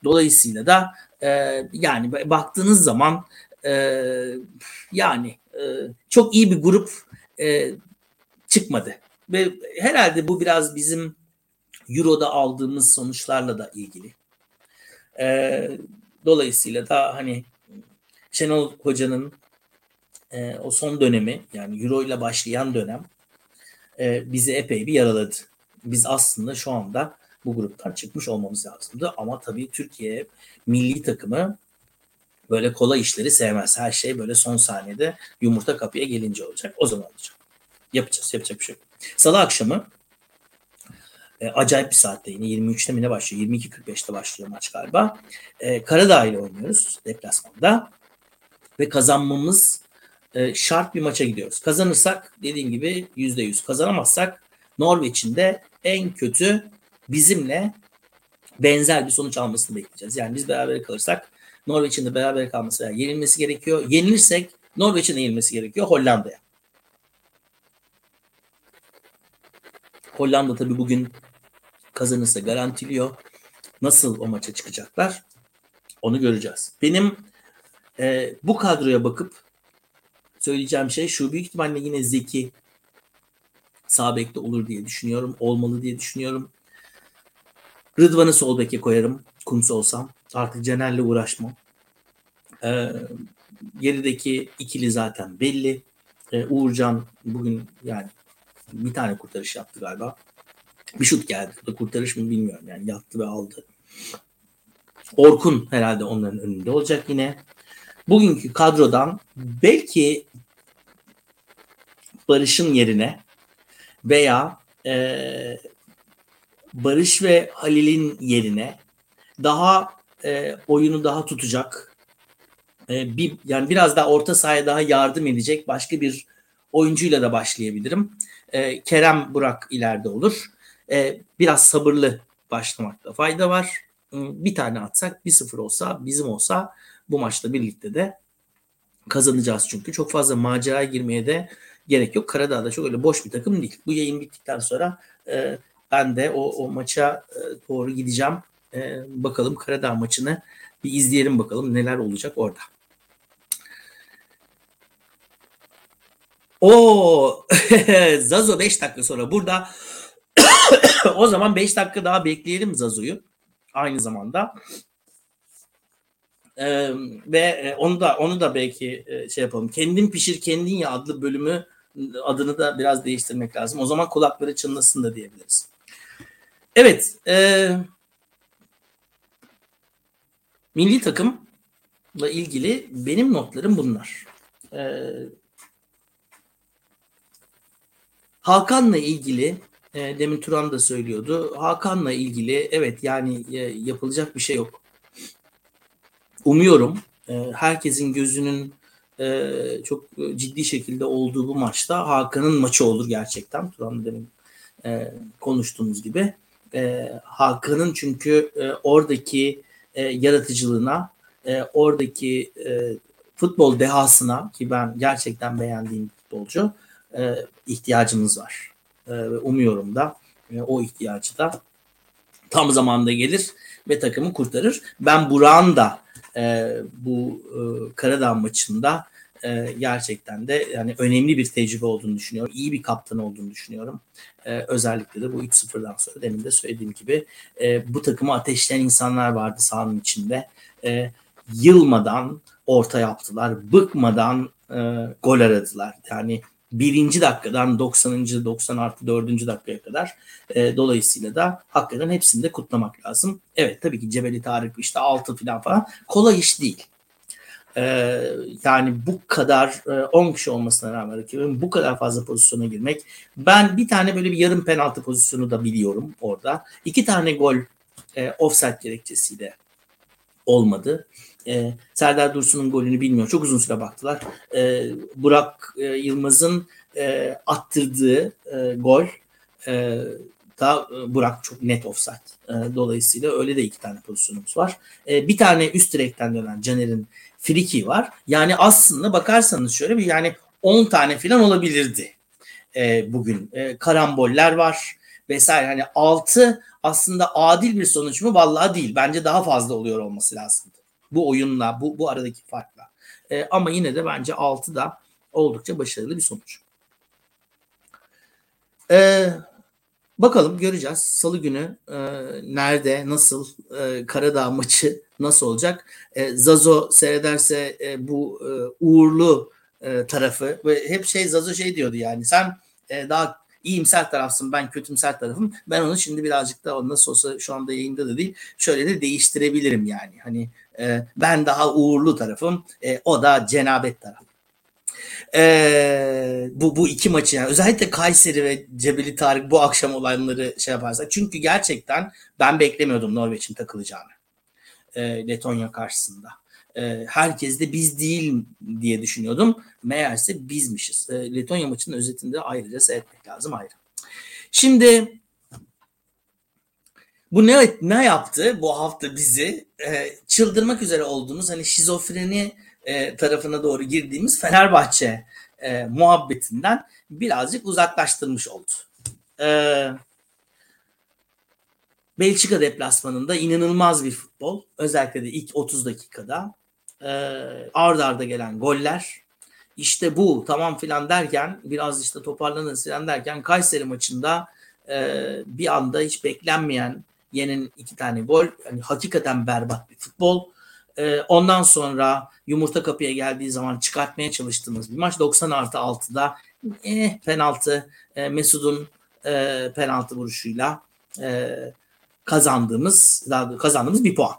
Dolayısıyla da e, yani baktığınız zaman e, yani e, çok iyi bir grup e, çıkmadı. Ve herhalde bu biraz bizim Euro'da aldığımız sonuçlarla da ilgili. E, dolayısıyla da hani Şenol Hoca'nın e, o son dönemi yani Euro ile başlayan dönem bizi epey bir yaraladı. Biz aslında şu anda bu gruptan çıkmış olmamız lazımdı. Ama tabii Türkiye milli takımı böyle kolay işleri sevmez. Her şey böyle son saniyede yumurta kapıya gelince olacak. O zaman olacak. Yapacağız. Yapacak bir şey yok. Salı akşamı e, acayip bir saatte yine 23'te mi ne başlıyor? 22.45'te başlıyor maç galiba. E, Karadağ ile oynuyoruz deplasmanda. Ve kazanmamız e, şart bir maça gidiyoruz. Kazanırsak dediğim gibi %100. Kazanamazsak Norveç'in de en kötü bizimle benzer bir sonuç almasını bekleyeceğiz. Yani biz beraber kalırsak Norveç'in de beraber kalması yani yenilmesi gerekiyor. Yenilirsek Norveç'in de yenilmesi gerekiyor Hollanda'ya. Hollanda tabii bugün kazanırsa garantiliyor. Nasıl o maça çıkacaklar onu göreceğiz. Benim e, bu kadroya bakıp söyleyeceğim şey şu büyük ihtimalle yine Zeki sağ bekte olur diye düşünüyorum. Olmalı diye düşünüyorum. Rıdvan'ı sol beke koyarım. Kuntz olsam. Artık Caner'le uğraşmam. Ee, gerideki ikili zaten belli. Ee, Uğurcan bugün yani bir tane kurtarış yaptı galiba. Bir şut geldi. Bu kurtarış mı bilmiyorum. Yani yattı ve aldı. Orkun herhalde onların önünde olacak yine. Bugünkü kadrodan belki Barış'ın yerine veya e, Barış ve Halil'in yerine daha e, oyunu daha tutacak e, bir yani biraz daha orta sahaya daha yardım edecek başka bir oyuncuyla da başlayabilirim. E, Kerem Burak ileride olur. E, biraz sabırlı başlamakta fayda var. E, bir tane atsak bir sıfır olsa bizim olsa bu maçta birlikte de kazanacağız çünkü. Çok fazla maceraya girmeye de gerek yok. Karadağ da çok öyle boş bir takım değil. Bu yayın bittikten sonra e, ben de o, o maça e, doğru gideceğim. E, bakalım Karadağ maçını bir izleyelim bakalım neler olacak orada. O Zazo 5 dakika sonra burada. o zaman 5 dakika daha bekleyelim Zazo'yu. Aynı zamanda. Ee, ve onu da onu da belki şey yapalım. Kendin pişir kendin ya adlı bölümü adını da biraz değiştirmek lazım. O zaman kulakları çınlasın da diyebiliriz. Evet. E, milli takımla ilgili benim notlarım bunlar. E, Hakan'la ilgili e, demin Turan da söylüyordu. Hakan'la ilgili evet yani e, yapılacak bir şey yok. Umuyorum e, herkesin gözünün e, çok ciddi şekilde olduğu bu maçta Hakan'ın maçı olur gerçekten. Turan demin e, konuştuğumuz gibi. E, Hakan'ın çünkü e, oradaki e, yaratıcılığına, e, oradaki e, futbol dehasına ki ben gerçekten beğendiğim futbolcu e, ihtiyacımız var. E, umuyorum da e, o ihtiyacı da tam zamanda gelir ve takımı kurtarır. Ben Burak'ın da e, bu e, Karadağ maçında e, gerçekten de yani önemli bir tecrübe olduğunu düşünüyorum. İyi bir kaptan olduğunu düşünüyorum. E, özellikle de bu 3-0'dan sonra demin de söylediğim gibi e, bu takımı ateşleyen insanlar vardı sahanın içinde. E, yılmadan orta yaptılar. Bıkmadan e, gol aradılar. Yani birinci dakikadan 90. 90 artı 4. dakikaya kadar. E, dolayısıyla da hakikaten hepsini de kutlamak lazım. Evet tabii ki Cebeli Tarık işte 6 falan falan kolay iş değil. E, yani bu kadar e, 10 kişi olmasına rağmen rakibin bu kadar fazla pozisyona girmek. Ben bir tane böyle bir yarım penaltı pozisyonu da biliyorum orada. İki tane gol e, offside gerekçesiyle olmadı. E, Serdar Dursun'un golünü bilmiyor. Çok uzun süre baktılar. E, Burak e, Yılmaz'ın e, attırdığı e, gol e, da e, Burak çok net offside. E, dolayısıyla öyle de iki tane pozisyonumuz var. E, bir tane üst direkten dönen Caner'in friki var. Yani aslında bakarsanız şöyle bir yani 10 tane falan olabilirdi e, bugün. E, karamboller var vesaire. Hani 6 aslında adil bir sonuç mu? Vallahi değil. Bence daha fazla oluyor olması lazım. Bu oyunla, bu, bu aradaki farkla. E, ama yine de bence 6 da oldukça başarılı bir sonuç. E, bakalım göreceğiz. Salı günü e, nerede, nasıl, e, Karadağ maçı nasıl olacak? E, Zazo seyrederse e, bu e, uğurlu e, tarafı ve hep şey Zazo şey diyordu yani sen e, daha iyimser tarafsın ben kötümser tarafım. Ben onu şimdi birazcık da nasıl olsa şu anda yayında da değil şöyle de değiştirebilirim yani. Hani e, ben daha uğurlu tarafım e, o da cenabet tarafı. Ee, bu bu iki maçı yani özellikle Kayseri ve Cebeli Tarık bu akşam olayları şey yaparsak çünkü gerçekten ben beklemiyordum Norveç'in takılacağını e, Letonya karşısında. E, herkes de biz değil diye düşünüyordum. Meğerse bizmişiz. E, Letonya maçının özetinde ayrıca seyretmek lazım ayrı. Şimdi bu ne ne yaptı bu hafta bizi çıldırmak üzere olduğumuz hani şizofreni tarafına doğru girdiğimiz Fenerbahçe muhabbetinden birazcık uzaklaştırmış oldu. E, Belçika deplasmanında inanılmaz bir futbol. Özellikle de ilk 30 dakikada e, ard arda gelen goller işte bu tamam filan derken biraz işte toparlanır filan derken Kayseri maçında e, bir anda hiç beklenmeyen Yen'in iki tane gol. Yani hakikaten berbat bir futbol. E, ondan sonra yumurta kapıya geldiği zaman çıkartmaya çalıştığımız bir maç. 90 artı 6'da eh, penaltı e, Mesut'un e, penaltı vuruşuyla e, kazandığımız kazandığımız bir puan.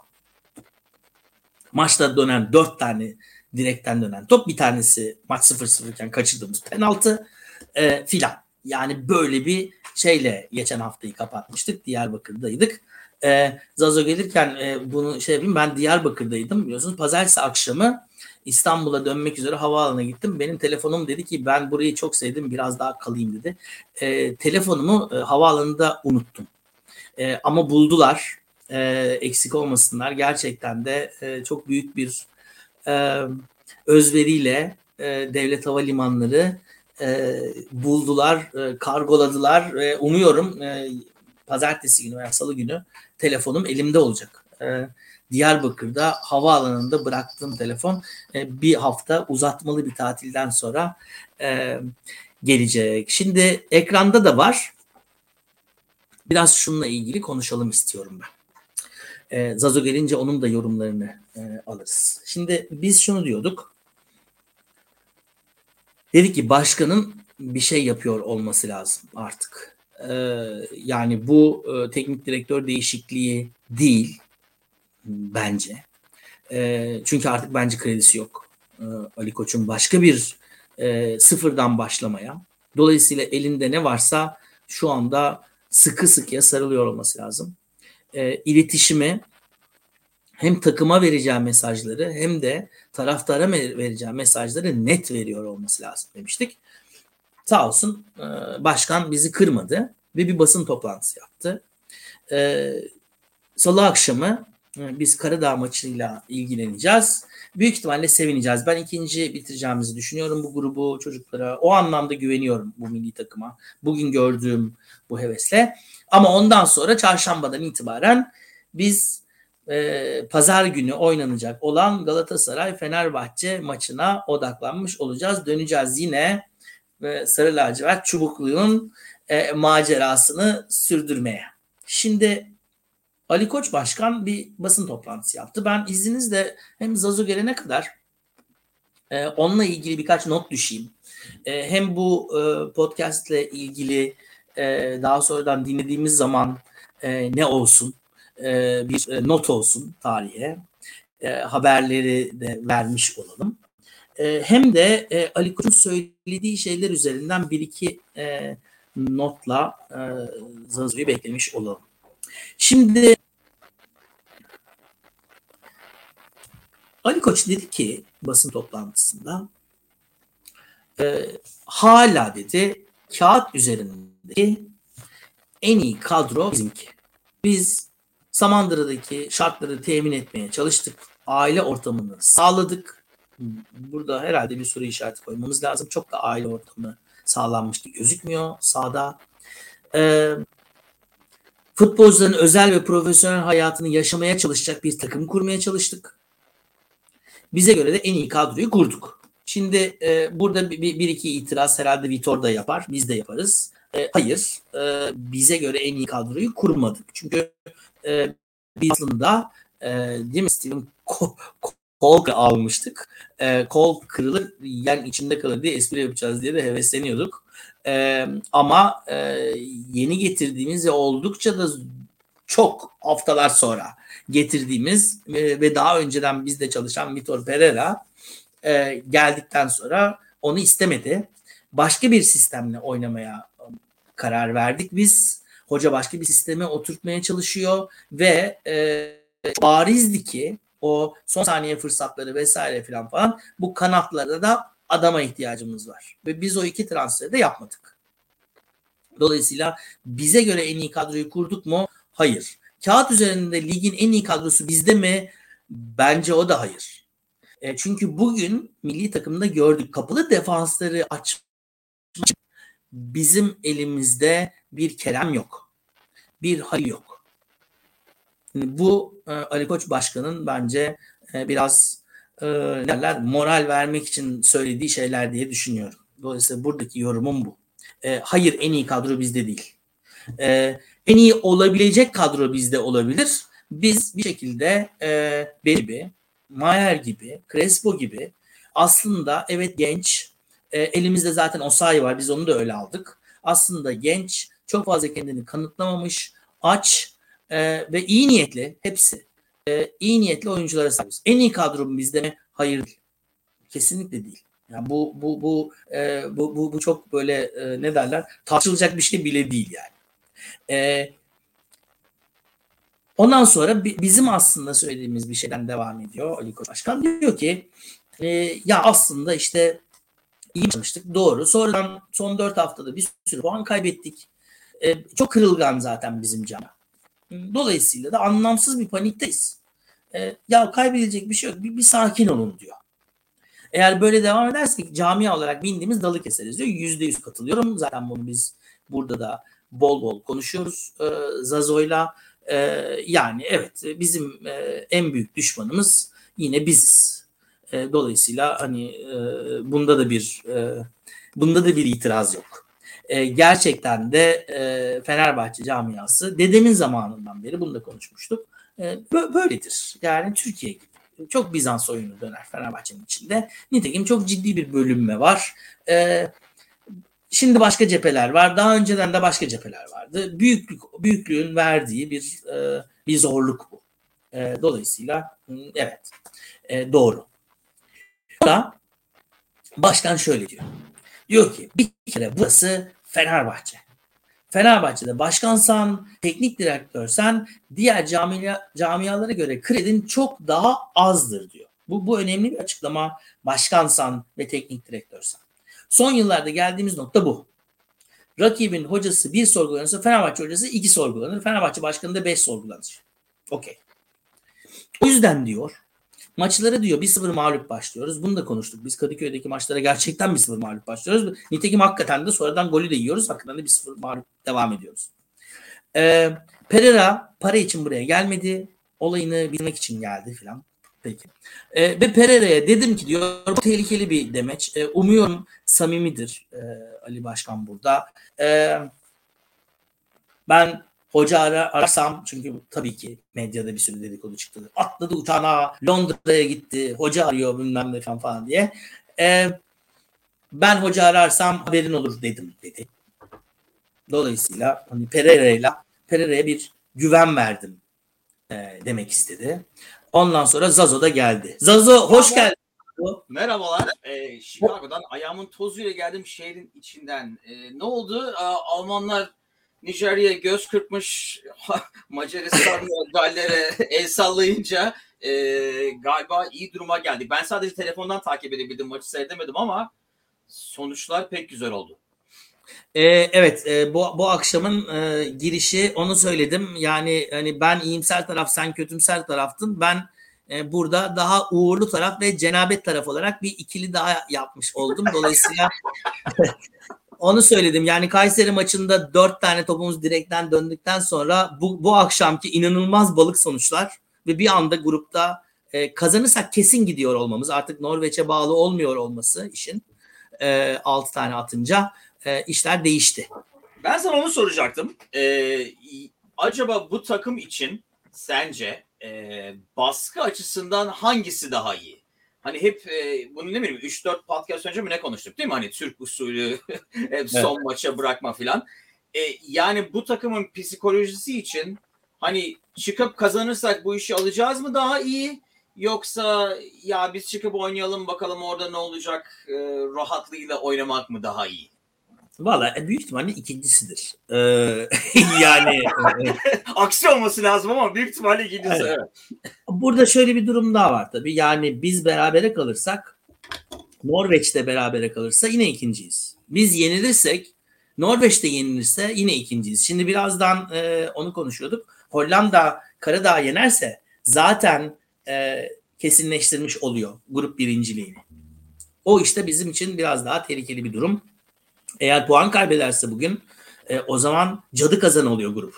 Maçta dönen dört tane direkten dönen top. Bir tanesi maç 0-0 iken kaçırdığımız penaltı e, filan. Yani böyle bir şeyle geçen haftayı kapatmıştık. Diyarbakır'daydık. E, Zazo gelirken e, bunu şey yapayım ben Diyarbakır'daydım biliyorsunuz. Pazartesi akşamı İstanbul'a dönmek üzere havaalanına gittim. Benim telefonum dedi ki ben burayı çok sevdim biraz daha kalayım dedi. E, telefonumu e, havaalanında unuttum. E, ama buldular. E, eksik olmasınlar. Gerçekten de e, çok büyük bir e, özveriyle e, devlet havalimanları e, buldular, e, kargoladılar. E, umuyorum e, pazartesi günü veya salı günü telefonum elimde olacak. E, Diyarbakır'da havaalanında bıraktığım telefon e, bir hafta uzatmalı bir tatilden sonra e, gelecek. Şimdi ekranda da var. Biraz şununla ilgili konuşalım istiyorum ben. E, Zazo gelince onun da yorumlarını e, alırız. Şimdi biz şunu diyorduk. Dedik ki başkanın bir şey yapıyor olması lazım artık. E, yani bu e, teknik direktör değişikliği değil bence. E, çünkü artık bence kredisi yok. E, Ali Koç'un başka bir e, sıfırdan başlamaya. Dolayısıyla elinde ne varsa şu anda sıkı sıkıya sarılıyor olması lazım. E, iletişimi hem takıma vereceği mesajları hem de taraftara vereceği mesajları net veriyor olması lazım demiştik. Sağ olsun e, başkan bizi kırmadı ve bir basın toplantısı yaptı. E, Salı akşamı e, biz Karadağ maçıyla ilgileneceğiz. Büyük ihtimalle sevineceğiz. Ben ikinci bitireceğimizi düşünüyorum bu grubu çocuklara. O anlamda güveniyorum bu milli takıma. Bugün gördüğüm bu hevesle. Ama ondan sonra çarşambadan itibaren biz e, pazar günü oynanacak olan Galatasaray Fenerbahçe maçına odaklanmış olacağız. Döneceğiz yine ve Sarı Lacivert Çubuklu'nun e, macerasını sürdürmeye. Şimdi Ali Koç Başkan bir basın toplantısı yaptı. Ben izninizle hem Zazu gelene kadar e, onunla ilgili birkaç not düşeyim. E, hem bu e, podcast ile ilgili e, daha sonradan dinlediğimiz zaman e, ne olsun e, bir e, not olsun tarihe. E, haberleri de vermiş olalım. E, hem de e, Ali Koç'un söylediği şeyler üzerinden bir iki e, notla e, Zazu'yu beklemiş olalım. Şimdi Ali Koç dedi ki basın toplantısında e, hala dedi kağıt üzerindeki en iyi kadro bizimki. Biz Samandıra'daki şartları temin etmeye çalıştık. Aile ortamını sağladık. Burada herhalde bir soru işareti koymamız lazım. Çok da aile ortamı sağlanmıştı gözükmüyor sağda. Ee, futbolcuların özel ve profesyonel hayatını yaşamaya çalışacak bir takım kurmaya çalıştık. Bize göre de en iyi kadroyu kurduk. Şimdi e, burada bir, bir iki itiraz herhalde Vitor da yapar, biz de yaparız. E, hayır, e, bize göre en iyi kadroyu kurmadık. Çünkü e, biz aslında e, değil mi Steven kol almıştık. E, kol kırılır, yen içinde kalır diye espri yapacağız diye de hevesleniyorduk. E, ama e, yeni getirdiğimiz ve oldukça da çok haftalar sonra getirdiğimiz e, ve daha önceden bizde çalışan Vitor Pereira e, geldikten sonra onu istemedi. Başka bir sistemle oynamaya karar verdik biz. Hoca başka bir sisteme oturtmaya çalışıyor ve e, barizdi ki o son saniye fırsatları vesaire filan falan bu kanatlarda da adama ihtiyacımız var. Ve biz o iki transferi de yapmadık. Dolayısıyla bize göre en iyi kadroyu kurduk mu? Hayır. Kağıt üzerinde ligin en iyi kadrosu bizde mi? Bence o da hayır. E, çünkü bugün milli takımda gördük kapalı defansları açmak bizim elimizde bir Kerem yok. Bir Halil yok. Bu e, Ali Koç Başkan'ın bence e, biraz e, derler, moral vermek için söylediği şeyler diye düşünüyorum. Dolayısıyla buradaki yorumum bu. E, hayır en iyi kadro bizde değil. E, en iyi olabilecek kadro bizde olabilir. Biz bir şekilde e, gibi, Mayer gibi, Crespo gibi aslında evet genç, e, elimizde zaten Osayi var biz onu da öyle aldık. Aslında genç, çok fazla kendini kanıtlamamış, aç e, ve iyi niyetli hepsi. E, iyi niyetli oyunculara sahibiz. En iyi kadro bizde mi? Hayır. Kesinlikle değil. Yani bu bu bu e, bu, bu bu çok böyle e, ne derler tartışılacak bir şey bile değil yani. E, ondan sonra bizim aslında söylediğimiz bir şeyden devam ediyor Ali Koç Başkan diyor ki e, ya aslında işte iyi çalıştık doğru. Sonradan son dört haftada bir sürü puan kaybettik. E, çok kırılgan zaten bizim cana. Dolayısıyla da anlamsız bir panikteyiz. E, ya kaybedecek bir şey yok. Bir, bir sakin olun diyor. Eğer böyle devam edersek camia olarak bindiğimiz dalı keseriz diyor. Yüzde yüz katılıyorum. Zaten bunu biz burada da bol bol konuşuyoruz e, Zazo'yla. E, yani evet bizim e, en büyük düşmanımız yine biziz. E, dolayısıyla hani e, bunda da bir e, bunda da bir itiraz yok. E, gerçekten de e, Fenerbahçe camiası dedemin zamanından beri bunu da konuşmuştuk. E, böyledir. Yani Türkiye gibi çok Bizans oyunu döner Fenerbahçe'nin içinde. Nitekim çok ciddi bir bölünme var. E, şimdi başka cepheler var. Daha önceden de başka cepheler vardı. Büyüklük büyüklüğün verdiği bir e, bir zorluk bu. E, dolayısıyla evet e, doğru. Da başkan şöyle diyor. Diyor ki bir kere burası Fenerbahçe. Fenerbahçe'de başkansan, teknik direktörsen diğer camia, camialara göre kredin çok daha azdır diyor. Bu, bu önemli bir açıklama başkansan ve teknik direktörsen. Son yıllarda geldiğimiz nokta bu. Rakibin hocası bir sorgulanırsa Fenerbahçe hocası iki sorgulanır. Fenerbahçe başkanı da beş sorgulanır. Okey. O yüzden diyor Maçlara diyor 1-0 mağlup başlıyoruz. Bunu da konuştuk. Biz Kadıköy'deki maçlara gerçekten 1-0 mağlup başlıyoruz. Nitekim hakikaten de sonradan golü de yiyoruz. Hakikaten de 1-0 mağlup devam ediyoruz. Ee, Pereira para için buraya gelmedi. Olayını bilmek için geldi filan. Peki. Ee, ve Pereira'ya dedim ki diyor bu tehlikeli bir demeç. Ee, umuyorum samimidir e, Ali Başkan burada. Ee, ben Hoca ara, ararsam çünkü tabii ki medyada bir sürü dedikodu çıktı. Atladı uçağına Londra'ya gitti. Hoca arıyor bilmem ne falan, falan diye. Ee, ben hoca ararsam haberin olur dedim dedi. Dolayısıyla hani Pereira'yla Pereira'ya bir güven verdim e, demek istedi. Ondan sonra Zazo da geldi. Zazo hoş geldin. Merhabalar. Ee, Chicago'dan ayağımın tozuyla geldim şehrin içinden. Ee, ne oldu? Ee, Almanlar Nijerya göz kırpmış Macaristan Galler'e el sallayınca e, galiba iyi duruma geldik. Ben sadece telefondan takip edebildim maçı seyredemedim ama sonuçlar pek güzel oldu. Ee, evet e, bu bu akşamın e, girişi onu söyledim. Yani hani ben iyimser taraf sen kötümser taraftın. Ben e, burada daha uğurlu taraf ve cenabet taraf olarak bir ikili daha yapmış oldum. Dolayısıyla Onu söyledim. Yani Kayseri maçında dört tane topumuz direkten döndükten sonra bu, bu akşamki inanılmaz balık sonuçlar ve bir anda grupta e, kazanırsak kesin gidiyor olmamız artık Norveç'e bağlı olmuyor olması işin e, 6 tane atınca e, işler değişti. Ben sana onu soracaktım. Ee, acaba bu takım için sence e, baskı açısından hangisi daha iyi? Hani hep e, bunu ne bileyim 3-4 podcast önce mi ne konuştuk değil mi? Hani Türk usulü hep son evet. maça bırakma filan. E, yani bu takımın psikolojisi için hani çıkıp kazanırsak bu işi alacağız mı daha iyi? Yoksa ya biz çıkıp oynayalım bakalım orada ne olacak e, rahatlığıyla oynamak mı daha iyi? Valla e, büyük ihtimalle ikincisidir. Ee, yani aksi olması lazım ama büyük ihtimalle ikincisi. Evet. Burada şöyle bir durum daha var tabii. Yani biz berabere kalırsak Norveç'te berabere kalırsa yine ikinciyiz. Biz yenilirsek Norveç'te yenilirse yine ikinciyiz. Şimdi birazdan e, onu konuşuyorduk. Hollanda Karadağ yenerse zaten e, kesinleştirmiş oluyor grup birinciliğini. O işte bizim için biraz daha tehlikeli bir durum. Eğer puan kaybederse bugün e, o zaman cadı kazan oluyor grup.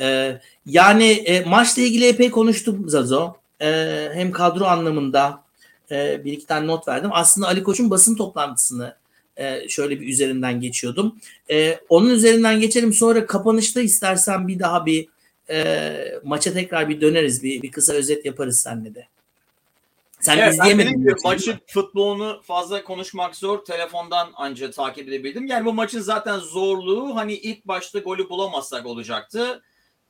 E, yani e, maçla ilgili epey konuştum Zazo. E, hem kadro anlamında e, bir iki tane not verdim. Aslında Ali Koç'un basın toplantısını e, şöyle bir üzerinden geçiyordum. E, onun üzerinden geçelim sonra kapanışta istersen bir daha bir e, maça tekrar bir döneriz. Bir, bir kısa özet yaparız seninle de. Sen evet, izleyemedin. Maçı, maçı futbolunu fazla konuşmak zor. Telefondan ancak takip edebildim. Yani bu maçın zaten zorluğu hani ilk başta golü bulamazsak olacaktı.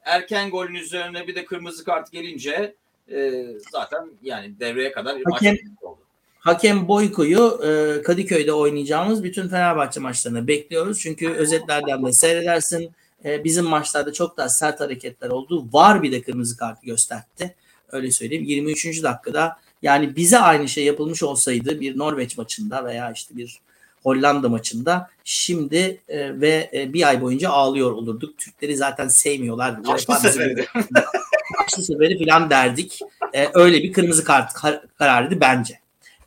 Erken golün üzerine bir de kırmızı kart gelince e, zaten yani devreye kadar hakem, maç oldu. Hakem Boyko'yu e, Kadıköy'de oynayacağımız bütün Fenerbahçe maçlarını bekliyoruz. Çünkü özetlerden de seyredersin. E, bizim maçlarda çok daha sert hareketler oldu. Var bir de kırmızı kartı gösterdi. Öyle söyleyeyim. 23. dakikada yani bize aynı şey yapılmış olsaydı bir Norveç maçında veya işte bir Hollanda maçında şimdi e, ve e, bir ay boyunca ağlıyor olurduk. Türkleri zaten sevmiyorlar. Kaçlı seferi. Kaçlı seferi falan derdik. E, öyle bir kırmızı kart kar, kararıydı bence.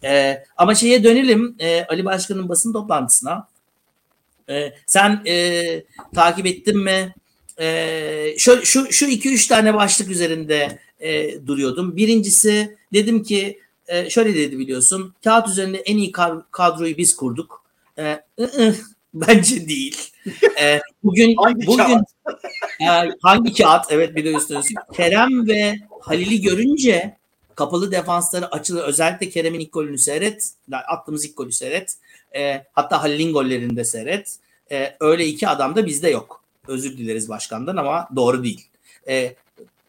E, ama şeye dönelim e, Ali Başkan'ın basın toplantısına. E, sen e, takip ettin mi? E, şu, şu, şu iki üç tane başlık üzerinde e, duruyordum. Birincisi dedim ki e, şöyle dedi biliyorsun. Kağıt üzerinde en iyi kadroyu biz kurduk. E, ı, bence değil. E, bugün hangi bugün kağıt? e, hangi kağıt? Evet bir de üstüne Kerem ve Halil'i görünce kapalı defansları açılı. Özellikle Kerem'in ilk golünü seyret. Attığımız ilk golü seyret. E, hatta Halil'in gollerini de seyret. E, öyle iki adam da bizde yok. Özür dileriz başkandan ama doğru değil. E,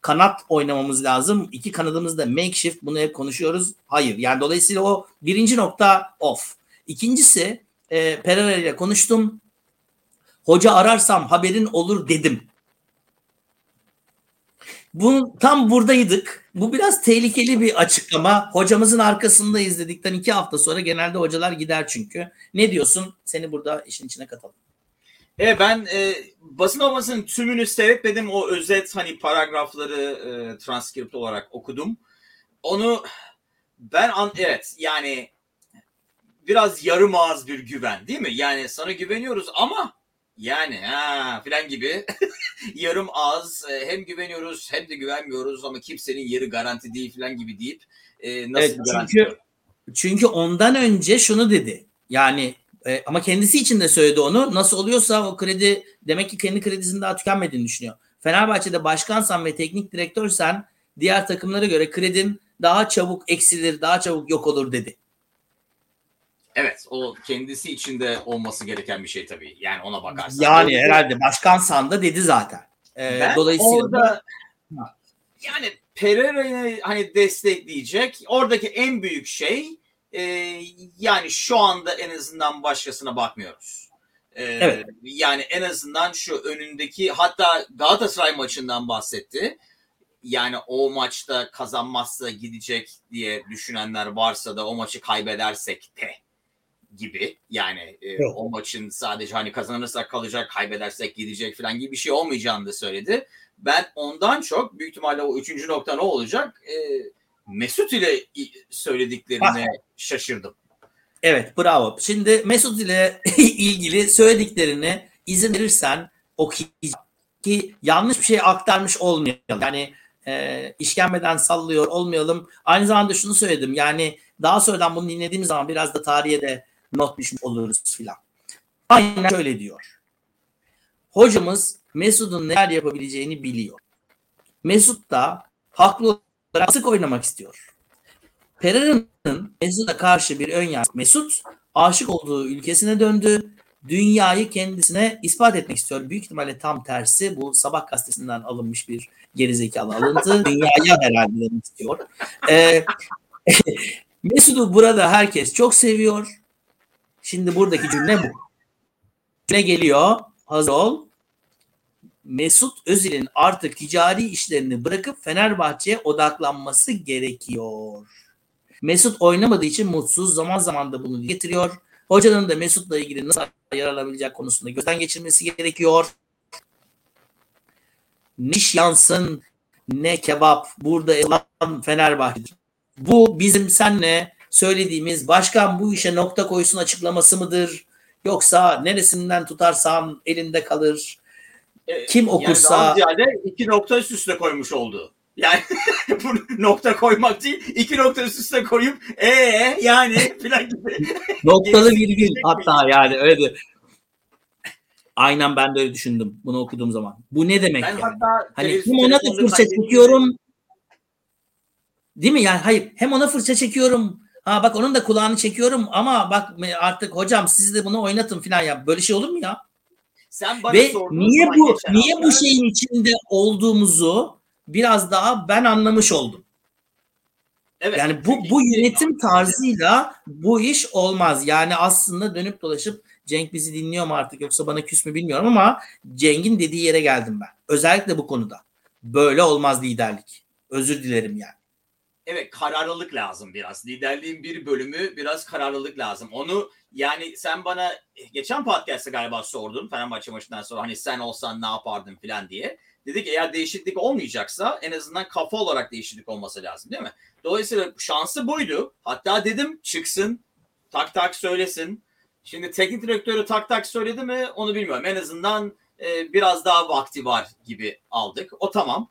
kanat oynamamız lazım. İki kanadımız da makeshift. Bunu hep konuşuyoruz. Hayır. Yani dolayısıyla o birinci nokta off. İkincisi e, Pereira ile konuştum. Hoca ararsam haberin olur dedim. Bu tam buradaydık. Bu biraz tehlikeli bir açıklama. Hocamızın arkasında izledikten iki hafta sonra genelde hocalar gider çünkü. Ne diyorsun? Seni burada işin içine katalım. Evet ben e, basın olmasının tümünü seyretmedim. O özet hani paragrafları e, transkript olarak okudum. Onu ben an, evet yani biraz yarım ağız bir güven değil mi? Yani sana güveniyoruz ama yani ha filan gibi yarım ağız e, hem güveniyoruz hem de güvenmiyoruz ama kimsenin yeri garanti değil filan gibi deyip e, nasıl evet, garanti çünkü, çünkü ondan önce şunu dedi. Yani e, ama kendisi için de söyledi onu. Nasıl oluyorsa o kredi demek ki kendi kredisinin daha tükenmediğini düşünüyor. Fenerbahçe'de başkansan ve teknik direktörsen diğer takımlara göre kredin daha çabuk eksilir, daha çabuk yok olur dedi. Evet o kendisi için de olması gereken bir şey tabii. Yani ona bakarsan. Yani Doğru. herhalde başkansan da dedi zaten. Ee, ben dolayısıyla orada yani Pereira'yı hani destekleyecek oradaki en büyük şey e, yani şu anda en azından başkasına bakmıyoruz. E, evet. Yani en azından şu önündeki hatta Galatasaray maçından bahsetti. Yani o maçta kazanmazsa gidecek diye düşünenler varsa da o maçı kaybedersek de gibi yani e, o maçın sadece hani kazanırsak kalacak kaybedersek gidecek falan gibi bir şey olmayacağını da söyledi. Ben ondan çok büyük ihtimalle o üçüncü nokta ne olacak? E, Mesut ile söylediklerine ha. şaşırdım. Evet bravo. Şimdi Mesut ile ilgili söylediklerini izin verirsen okuyacağım ki yanlış bir şey aktarmış olmayalım. Yani e, işkembeden sallıyor olmayalım. Aynı zamanda şunu söyledim. Yani daha sonradan bunu dinlediğimiz zaman biraz da tarihe de not düşmüş oluruz filan. Aynen şöyle diyor. Hocamız Mesut'un neler yapabileceğini biliyor. Mesut da haklı olarak sık oynamak istiyor. Pereira'nın Mesut'a karşı bir ön yargı. Mesut aşık olduğu ülkesine döndü. Dünyayı kendisine ispat etmek istiyor. Büyük ihtimalle tam tersi. Bu sabah gazetesinden alınmış bir gerizekalı alıntı. Dünyaya herhalde demek istiyor. Ee, Mesut'u burada herkes çok seviyor. Şimdi buradaki cümle bu. Ne geliyor? Hazır ol. Mesut Özil'in artık ticari işlerini bırakıp Fenerbahçe'ye odaklanması gerekiyor. Mesut oynamadığı için mutsuz. Zaman zaman da bunu getiriyor. Hocanın da Mesut'la ilgili nasıl yer alabilecek konusunda gözden geçirmesi gerekiyor. Niş yansın ne kebap burada elan Fenerbahçe'dir. Bu bizim senle söylediğimiz başkan bu işe nokta koysun açıklaması mıdır? Yoksa neresinden tutarsan elinde kalır. Kim okursa... Yani ziyade iki nokta üst üste koymuş oldu. Yani bu nokta koymak değil. iki nokta üst üste koyup ee yani filan gibi. Noktalı virgül hatta yani öyle Aynen ben de öyle düşündüm bunu okuduğum zaman. Bu ne demek Ben yani? hatta Hani hem ona da fırça çekiyorum. Değil mi? Yani hayır hem ona fırça çekiyorum. Ha bak onun da kulağını çekiyorum ama bak artık hocam siz de bunu oynatın falan ya. Böyle şey olur mu ya? Sen bana Ve niye bu niye hafta- bu şeyin içinde olduğumuzu biraz daha ben anlamış oldum. Evet, Yani bu bu yönetim tarzıyla bu iş olmaz. Yani aslında dönüp dolaşıp Cenk bizi dinliyor mu artık yoksa bana küs mü bilmiyorum ama Cenk'in dediği yere geldim ben. Özellikle bu konuda. Böyle olmaz liderlik. Özür dilerim yani. Evet kararlılık lazım biraz. Liderliğin bir bölümü biraz kararlılık lazım. Onu yani sen bana geçen podcast'ta galiba sordun Fenerbahçe maçından sonra hani sen olsan ne yapardın falan diye. Dedik eğer değişiklik olmayacaksa en azından kafa olarak değişiklik olması lazım değil mi? Dolayısıyla şansı buydu. Hatta dedim çıksın tak tak söylesin. Şimdi teknik direktörü tak tak söyledi mi onu bilmiyorum. En azından e, biraz daha vakti var gibi aldık. O tamam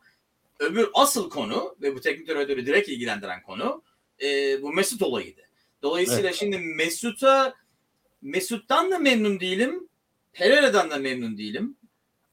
öbür asıl konu ve bu teknik direktörü direkt ilgilendiren konu e, bu Mesut olayıydı. Dolayısıyla şimdi Mesut'a Mesut'tan da memnun değilim. Pereira'dan da memnun değilim.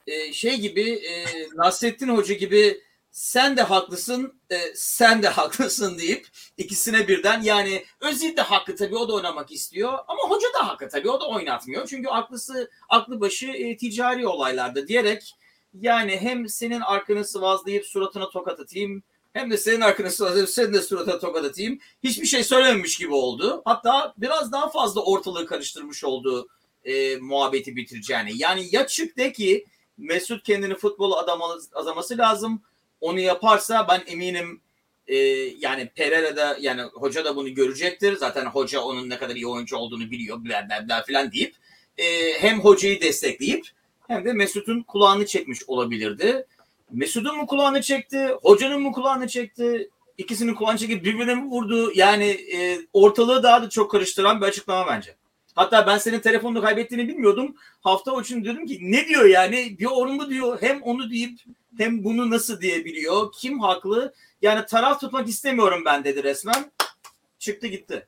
E, şey gibi e, Nasrettin Hoca gibi sen de haklısın, e, sen de haklısın deyip ikisine birden yani Özil de haklı tabii o da oynamak istiyor ama hoca da haklı tabii o da oynatmıyor. Çünkü aklısı aklı başı e, ticari olaylarda diyerek yani hem senin arkanı sıvazlayıp suratına tokat atayım hem de senin arkanı sıvazlayıp senin de suratına tokat atayım. Hiçbir şey söylememiş gibi oldu. Hatta biraz daha fazla ortalığı karıştırmış oldu e, muhabbeti bitireceğini. Yani ya çık de ki Mesut kendini futbolu adama, adaması lazım. Onu yaparsa ben eminim e, yani Pereira da yani hoca da bunu görecektir. Zaten hoca onun ne kadar iyi oyuncu olduğunu biliyor bla bla bla falan deyip e, hem hocayı destekleyip hem de Mesut'un kulağını çekmiş olabilirdi. Mesut'un mu kulağını çekti, hocanın mı kulağını çekti, ikisinin kulağını çekip birbirine mi vurdu? Yani e, ortalığı daha da çok karıştıran bir açıklama bence. Hatta ben senin telefonunu kaybettiğini bilmiyordum. Hafta için dedim ki ne diyor yani? Bir onu mu diyor hem onu deyip hem bunu nasıl diyebiliyor? Kim haklı? Yani taraf tutmak istemiyorum ben dedi resmen. Çıktı gitti.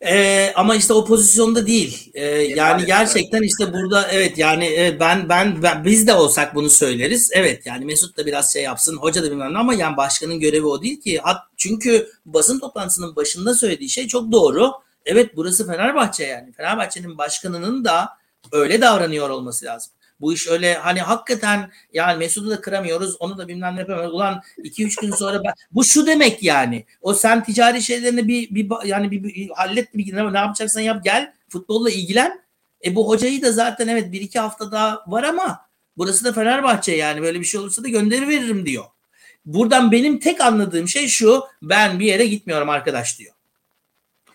Ee, ama işte o pozisyonda değil. Ee, yani gerçekten işte burada evet yani evet, ben, ben ben biz de olsak bunu söyleriz. Evet yani Mesut da biraz şey yapsın, hoca da bilmem ne ama yani başkanın görevi o değil ki. Hat, çünkü basın toplantısının başında söylediği şey çok doğru. Evet burası Fenerbahçe yani. Fenerbahçe'nin başkanının da öyle davranıyor olması lazım. Bu iş öyle hani hakikaten yani Mesut'u da kıramıyoruz onu da bilmem ne yapamıyoruz. Ulan 2-3 gün sonra ben, bu şu demek yani. O sen ticari şeylerini bir, bir yani bir, bir hallet bir ne, yapacaksan yap gel futbolla ilgilen. E bu hocayı da zaten evet 1-2 hafta daha var ama burası da Fenerbahçe yani böyle bir şey olursa da gönderi veririm diyor. Buradan benim tek anladığım şey şu ben bir yere gitmiyorum arkadaş diyor.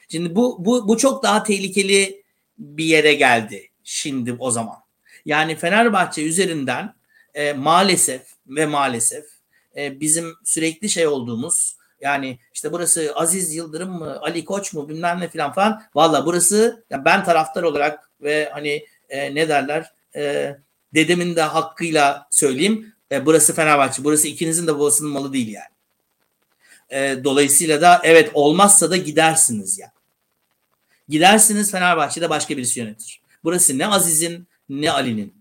Şimdi bu bu bu çok daha tehlikeli bir yere geldi şimdi o zaman. Yani Fenerbahçe üzerinden e, maalesef ve maalesef e, bizim sürekli şey olduğumuz yani işte burası Aziz Yıldırım mı Ali Koç mu bilmem ne filan falan. Valla burası ya ben taraftar olarak ve hani e, ne derler e, dedemin de hakkıyla söyleyeyim e, burası Fenerbahçe. Burası ikinizin de babasının malı değil yani. E, dolayısıyla da evet olmazsa da gidersiniz yani. Gidersiniz Fenerbahçe'de başka birisi yönetir. Burası ne Aziz'in ne Ali'nin.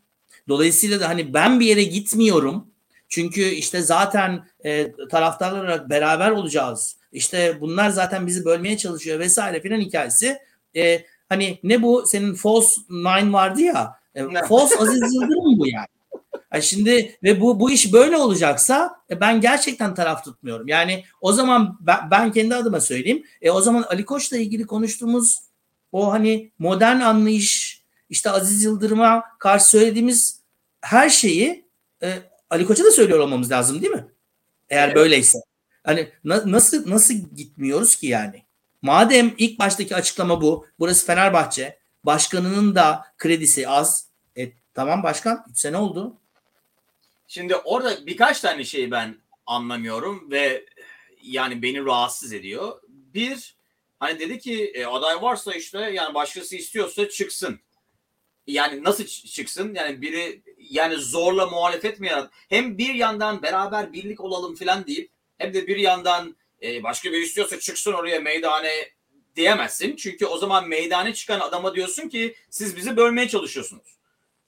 Dolayısıyla da hani ben bir yere gitmiyorum. Çünkü işte zaten e, taraftarlar olarak beraber olacağız. İşte bunlar zaten bizi bölmeye çalışıyor vesaire filan hikayesi. E, hani ne bu senin false nine vardı ya. E, false Aziz Yıldırım bu yani. yani. Şimdi ve bu bu iş böyle olacaksa e, ben gerçekten taraf tutmuyorum. Yani o zaman ben, ben kendi adıma söyleyeyim. E, o zaman Ali Koç'la ilgili konuştuğumuz o hani modern anlayış işte Aziz Yıldırım'a karşı söylediğimiz her şeyi e, Ali Koç'a da söylüyor olmamız lazım değil mi? Eğer evet. böyleyse. Hani na, nasıl nasıl gitmiyoruz ki yani? Madem ilk baştaki açıklama bu. Burası Fenerbahçe. Başkanının da kredisi az. E, tamam başkan 3 sene oldu. Şimdi orada birkaç tane şeyi ben anlamıyorum ve yani beni rahatsız ediyor. Bir hani dedi ki e, aday varsa işte yani başkası istiyorsa çıksın. Yani nasıl çıksın? Yani biri yani zorla muhalefet mi yarat? Hem bir yandan beraber birlik olalım falan deyip hem de bir yandan e, başka bir istiyorsa çıksın oraya meydane diyemezsin. Çünkü o zaman meydane çıkan adama diyorsun ki siz bizi bölmeye çalışıyorsunuz.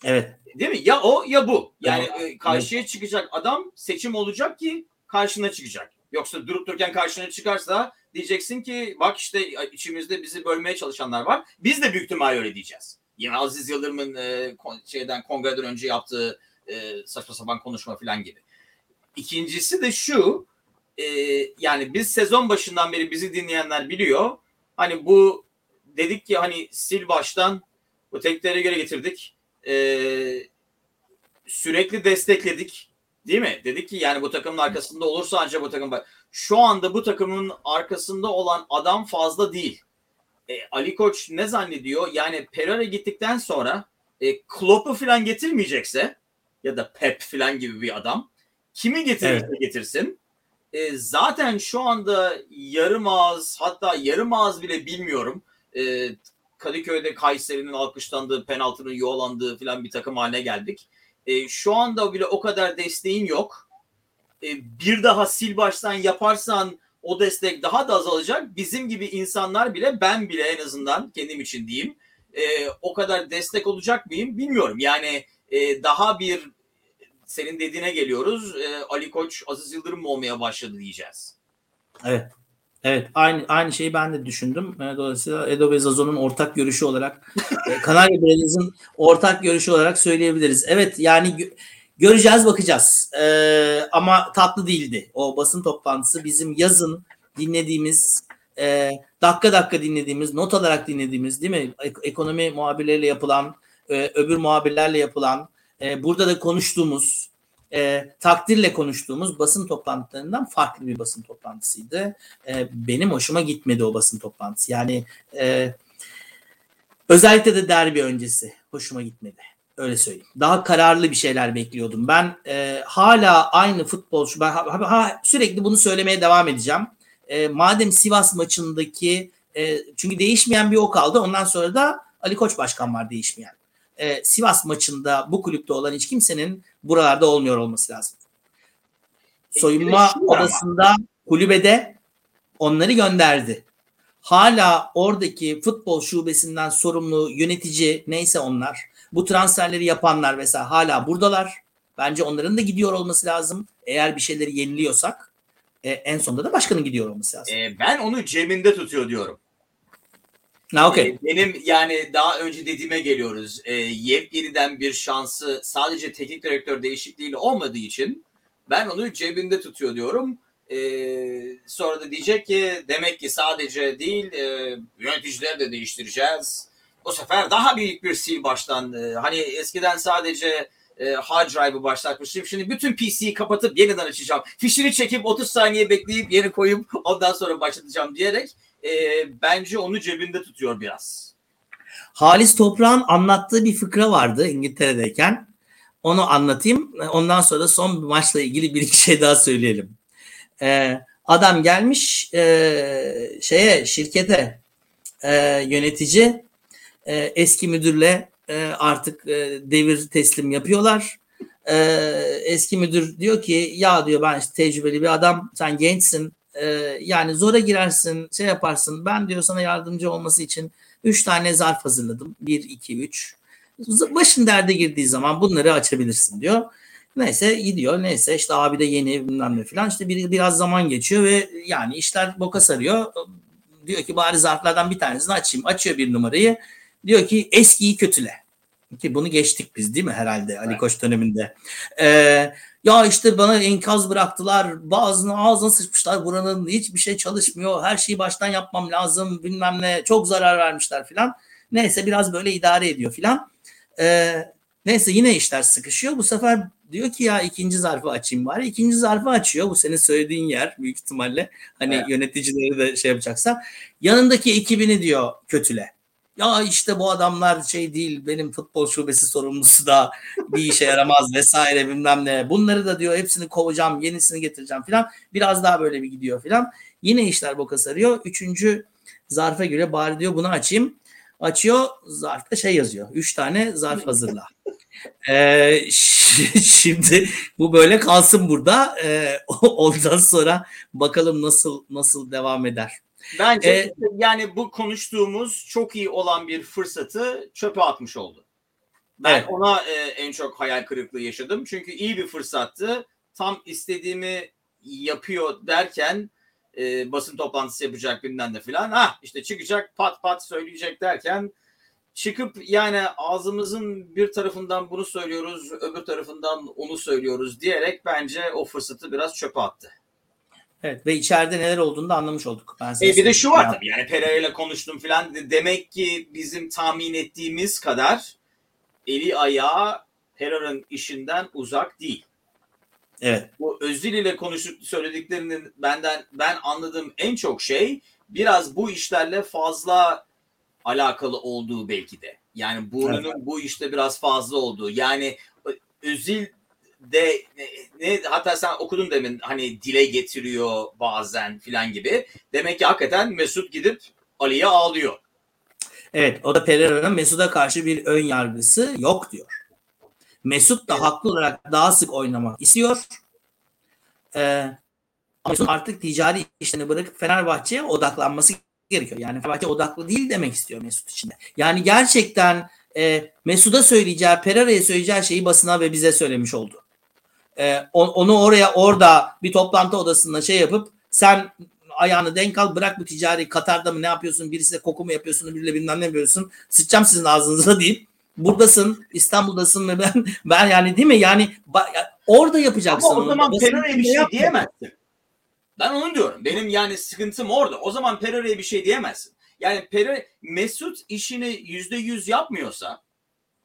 Evet. Değil mi? Ya o ya bu. Yani evet. karşıya çıkacak adam seçim olacak ki karşına çıkacak. Yoksa durup dururken karşına çıkarsa diyeceksin ki bak işte içimizde bizi bölmeye çalışanlar var. Biz de büyük ihtimalle öyle diyeceğiz. Yine Aziz Yıldırım'ın e, şeyden kongreden önce yaptığı e, saçma sapan konuşma falan gibi. İkincisi de şu e, yani biz sezon başından beri bizi dinleyenler biliyor. Hani bu dedik ki hani sil baştan bu tekleri göre getirdik. E, sürekli destekledik. Değil mi? Dedik ki yani bu takımın arkasında olursa ancak bu takım şu anda bu takımın arkasında olan adam fazla değil. E, Ali Koç ne zannediyor? Yani Pereira gittikten sonra e, Klopp'u falan getirmeyecekse ya da Pep falan gibi bir adam kimi getirirse evet. getirsin e, zaten şu anda yarım ağız hatta yarım ağız bile bilmiyorum. E, Kadıköy'de Kayseri'nin alkışlandığı, penaltının yuvalandığı falan bir takım haline geldik. E, şu anda bile o kadar desteğin yok. E, bir daha sil baştan yaparsan o destek daha da azalacak. Bizim gibi insanlar bile ben bile en azından kendim için diyeyim e, o kadar destek olacak mıyım bilmiyorum. Yani e, daha bir senin dediğine geliyoruz. E, Ali Koç, Aziz Yıldırım mı olmaya başladı diyeceğiz. Evet. Evet aynı aynı şeyi ben de düşündüm. E, dolayısıyla Edo ve Zazo'nun ortak görüşü olarak e, Kanarya Belediyesi'nin ortak görüşü olarak söyleyebiliriz. Evet yani göreceğiz bakacağız. Ee, ama tatlı değildi. O basın toplantısı bizim yazın dinlediğimiz e, dakika dakika dinlediğimiz not alarak dinlediğimiz değil mi? Ekonomi muhabirleriyle yapılan e, öbür muhabirlerle yapılan e, burada da konuştuğumuz e, takdirle konuştuğumuz basın toplantılarından farklı bir basın toplantısıydı. E, benim hoşuma gitmedi o basın toplantısı. Yani e, özellikle de derbi öncesi hoşuma gitmedi. Öyle söyleyeyim. Daha kararlı bir şeyler bekliyordum. Ben e, hala aynı futbolcu, ben ha, ha, sürekli bunu söylemeye devam edeceğim. E, madem Sivas maçındaki, e, çünkü değişmeyen bir o kaldı. Ondan sonra da Ali Koç Başkan var değişmeyen e, Sivas maçında bu kulüpte olan hiç kimsenin buralarda olmuyor olması lazım. Soyunma odasında ama. kulübede onları gönderdi. Hala oradaki futbol şubesinden sorumlu yönetici neyse onlar bu transferleri yapanlar mesela hala buradalar. Bence onların da gidiyor olması lazım. Eğer bir şeyleri yeniliyorsak e, en sonunda da başkanın gidiyor olması lazım. E, ben onu cebinde tutuyor diyorum. Ha, okay. Ee, benim yani daha önce dediğime geliyoruz. E, yepyeniden bir şansı sadece teknik direktör değişikliğiyle olmadığı için ben onu cebinde tutuyor diyorum. E, sonra da diyecek ki demek ki sadece değil e, yöneticileri de değiştireceğiz. Bu sefer daha büyük bir sil baştan. Hani eskiden sadece e, hard drive'ı başlatmıştım. Şimdi bütün PC'yi kapatıp yeniden açacağım. Fişini çekip 30 saniye bekleyip yeni koyup ondan sonra başlatacağım diyerek e, bence onu cebinde tutuyor biraz. Halis Toprağ'ın anlattığı bir fıkra vardı İngiltere'deyken. Onu anlatayım. Ondan sonra da son maçla ilgili bir iki şey daha söyleyelim. Ee, adam gelmiş e, şeye şirkete e, yönetici e, eski müdürle e, artık e, devir teslim yapıyorlar. E, eski müdür diyor ki ya diyor ben işte tecrübeli bir adam sen gençsin e, yani zora girersin şey yaparsın ben diyor sana yardımcı olması için 3 tane zarf hazırladım 1 2 3 başın derde girdiği zaman bunları açabilirsin diyor. Neyse gidiyor neyse işte abi de yeni bilmem ne falan işte bir, biraz zaman geçiyor ve yani işler boka sarıyor. Diyor ki bari zarflardan bir tanesini açayım. Açıyor bir numarayı. Diyor ki eskiyi kötüle. Ki bunu geçtik biz değil mi herhalde Ali Koç döneminde. Ee, ya işte bana enkaz bıraktılar. Bazını ağzına sıçmışlar. Buranın hiçbir şey çalışmıyor. Her şeyi baştan yapmam lazım. Bilmem ne. Çok zarar vermişler filan. Neyse biraz böyle idare ediyor filan. Ee, neyse yine işler sıkışıyor. Bu sefer diyor ki ya ikinci zarfı açayım bari. İkinci zarfı açıyor. Bu senin söylediğin yer büyük ihtimalle. Hani evet. yöneticileri de şey yapacaksa. Yanındaki ekibini diyor kötüle ya işte bu adamlar şey değil benim futbol şubesi sorumlusu da bir işe yaramaz vesaire bilmem ne. Bunları da diyor hepsini kovacağım yenisini getireceğim filan. Biraz daha böyle bir gidiyor filan. Yine işler boka sarıyor. Üçüncü zarfa göre bari diyor bunu açayım. Açıyor zarfta şey yazıyor. Üç tane zarf hazırla. Ee, şimdi bu böyle kalsın burada. Ee, ondan sonra bakalım nasıl nasıl devam eder. Bence ee, yani bu konuştuğumuz çok iyi olan bir fırsatı çöpe atmış oldu. Ben evet. ona e, en çok hayal kırıklığı yaşadım. Çünkü iyi bir fırsattı. Tam istediğimi yapıyor derken e, basın toplantısı yapacak bilmem de filan. Ha işte çıkacak pat pat söyleyecek derken çıkıp yani ağzımızın bir tarafından bunu söylüyoruz, öbür tarafından onu söylüyoruz diyerek bence o fırsatı biraz çöpe attı. Evet ve içeride neler olduğunu da anlamış olduk. Ben e bir de şu var tabii yani Pereira ile konuştum filan demek ki bizim tahmin ettiğimiz kadar eli ayağı Pereira'nın işinden uzak değil. Evet. Bu Özil ile konuşup söylediklerinin benden ben anladığım en çok şey biraz bu işlerle fazla alakalı olduğu belki de. Yani burnunun evet. bu işte biraz fazla olduğu. Yani Özil de ne, ne hatta sen okudun demin hani dile getiriyor bazen filan gibi. Demek ki hakikaten Mesut gidip Ali'ye ağlıyor. Evet o da Pereira'nın Mesut'a karşı bir ön yargısı yok diyor. Mesut da haklı olarak daha sık oynamak istiyor. Ee, Mesut artık ticari işlerini bırakıp Fenerbahçe'ye odaklanması gerekiyor. Yani Fenerbahçe odaklı değil demek istiyor Mesut için de. Yani gerçekten e, Mesut'a söyleyeceği, Pereira'ya söyleyeceği şeyi basına ve bize söylemiş oldu. E, onu oraya orada bir toplantı odasında şey yapıp sen ayağını denk al bırak bu ticari Katar'da mı ne yapıyorsun birisi de koku mu yapıyorsun biriyle bilmem ne yapıyorsun sıçacağım sizin ağzınıza deyip buradasın İstanbul'dasın ve ben ben yani değil mi yani orada yapacaksın. Ama o zaman Pereira'ya bir şey diyemezsin. Ben onu diyorum. Benim yani sıkıntım orada. O zaman Pereira'ya bir şey diyemezsin. Yani Pereira Mesut işini yüzde yüz yapmıyorsa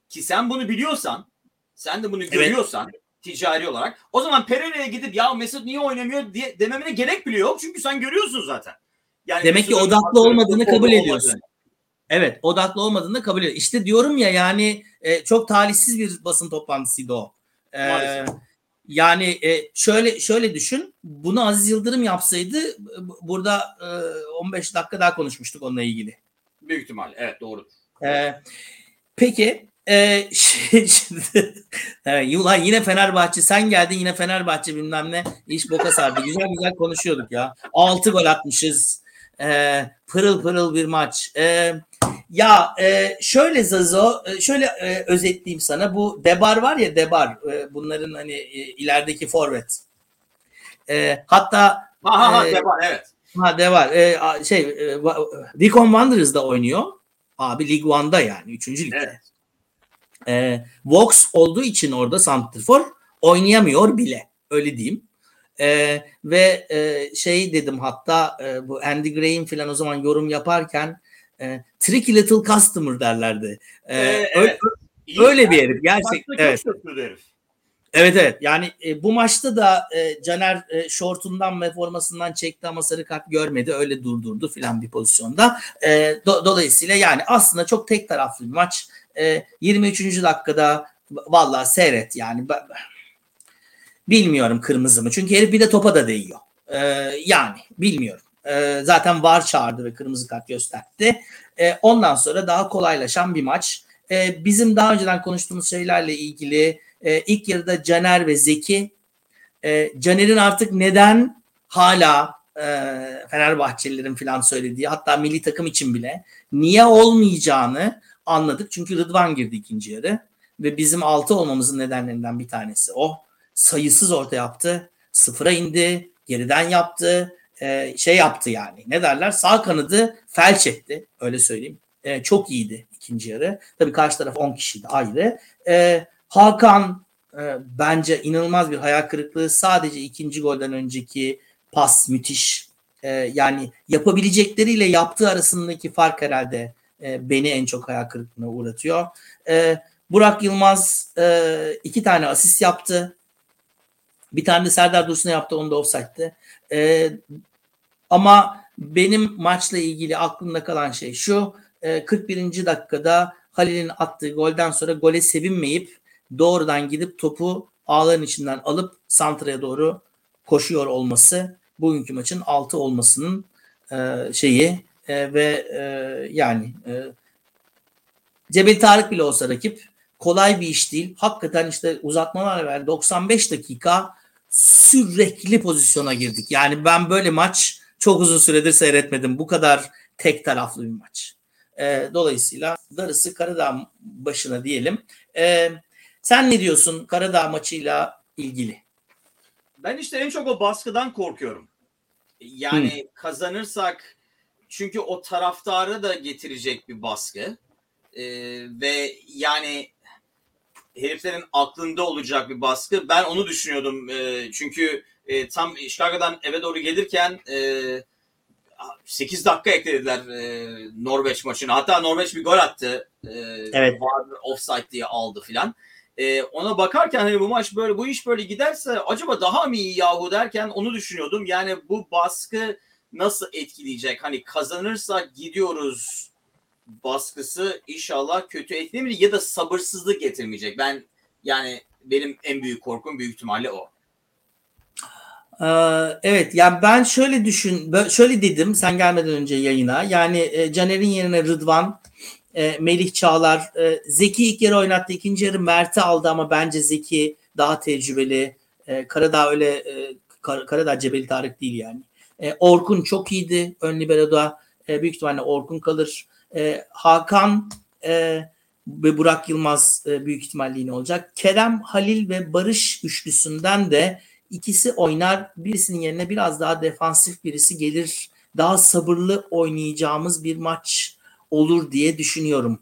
ki sen bunu biliyorsan sen de bunu evet. görüyorsan ticari olarak o zaman Pereira'ya gidip ya Mesut niye oynamıyor diye dememene gerek bile yok. Çünkü sen görüyorsun zaten. Yani Demek Mesut'un ki odaklı olmadığını kabul ediyorsun. Olmadığını. Evet odaklı olmadığını kabul ediyor. İşte diyorum ya yani e, çok talihsiz bir basın toplantısıydı o. E, Maalesef. Yani e, şöyle şöyle düşün. Bunu Aziz Yıldırım yapsaydı burada e, 15 dakika daha konuşmuştuk onunla ilgili. Büyük ihtimal. Evet doğru. E, peki e, şimdi, evet, yine Fenerbahçe sen geldin yine Fenerbahçe bilmem ne iş boka sardı. Güzel güzel konuşuyorduk ya. 6 gol atmışız. E, pırıl pırıl bir maç. E, ya e, şöyle Zazo, e, şöyle e, özetleyeyim sana. Bu Debar var ya Debar, e, bunların hani e, ilerideki forvet. E, hatta ha, ha, e, Debar evet. Ha Debar. E, şey e, Deacon Wanderers oynuyor. Abi Lig One'da yani 3. ligde. Evet. E, Vox olduğu için orada Santrfor oynayamıyor bile. Öyle diyeyim. E, ve e, şey dedim hatta e, bu Andy Graham falan o zaman yorum yaparken e, tricky little customer derlerdi. E, ee, evet. Öyle, öyle bir herif gerçekten. Evet. herif. Evet evet yani e, bu maçta da e, Caner e, şortundan ve formasından çekti ama sarı kart görmedi öyle durdurdu filan bir pozisyonda. E, do, dolayısıyla yani aslında çok tek taraflı bir maç. E, 23. dakikada vallahi seyret yani bilmiyorum kırmızı mı çünkü herif bir de topa da değiyor. E, yani bilmiyorum. E, zaten var çağırdı ve kırmızı kart gösterdi. E, ondan sonra daha kolaylaşan bir maç. E, bizim daha önceden konuştuğumuz şeylerle ilgili e, ilk yarıda Caner ve Zeki. E, Caner'in artık neden hala e, Fenerbahçelilerin falan söylediği hatta milli takım için bile niye olmayacağını anladık. Çünkü Rıdvan girdi ikinci yarı ve bizim altı olmamızın nedenlerinden bir tanesi o. Sayısız orta yaptı. Sıfıra indi. Geriden yaptı e, şey yaptı yani. Ne derler? Sağ kanadı felç etti. Öyle söyleyeyim. E, çok iyiydi ikinci yarı. Tabii karşı taraf 10 kişiydi ayrı. E, Hakan e, bence inanılmaz bir hayal kırıklığı. Sadece ikinci golden önceki pas müthiş. E, yani yapabilecekleriyle yaptığı arasındaki fark herhalde e, beni en çok hayal kırıklığına uğratıyor. E, Burak Yılmaz e, iki tane asist yaptı. Bir tane de Serdar Dursun'a yaptı. Onu da offside'de. E, ama benim maçla ilgili aklımda kalan şey şu. E, 41. dakikada Halil'in attığı golden sonra gole sevinmeyip doğrudan gidip topu ağların içinden alıp santraya doğru koşuyor olması bugünkü maçın 6 olmasının e, şeyi e, ve e, yani e, Cebel Tarık bile olsa rakip kolay bir iş değil. Hakikaten işte uzatmalar evvel 95 dakika sürekli pozisyona girdik. Yani ben böyle maç çok uzun süredir seyretmedim. Bu kadar tek taraflı bir maç. E, dolayısıyla darısı Karadağ başına diyelim. E, sen ne diyorsun Karadağ maçıyla ilgili? Ben işte en çok o baskıdan korkuyorum. Yani hmm. kazanırsak çünkü o taraftarı da getirecek bir baskı. Ee, ve yani heriflerin aklında olacak bir baskı. Ben onu düşünüyordum. E, çünkü e, tam Chicago'dan eve doğru gelirken e, 8 dakika eklediler e, Norveç maçına. Hatta Norveç bir gol attı. E, evet. Var offside diye aldı filan. E, ona bakarken hani bu maç böyle bu iş böyle giderse acaba daha mı iyi yahu derken onu düşünüyordum. Yani bu baskı nasıl etkileyecek? Hani kazanırsa gidiyoruz baskısı inşallah kötü etkilemeyecek ya da sabırsızlık getirmeyecek. Ben yani benim en büyük korkum büyük ihtimalle o. Ee, evet yani ben şöyle düşün şöyle dedim sen gelmeden önce yayına. Yani e, Caner'in yerine Rıdvan e, Melih Çağlar e, Zeki ilk yarı oynattı ikinci yarı Mert'i aldı ama bence Zeki daha tecrübeli. Karadağ öyle Karadağ Cebeli Tarık değil yani. Orkun çok iyiydi ön libero'da. Büyük ihtimalle Orkun kalır Hakan ve Burak Yılmaz büyük ihtimalle yine olacak Kerem Halil ve Barış üçlüsünden de ikisi oynar. Birisinin yerine biraz daha defansif birisi gelir. Daha sabırlı oynayacağımız bir maç olur diye düşünüyorum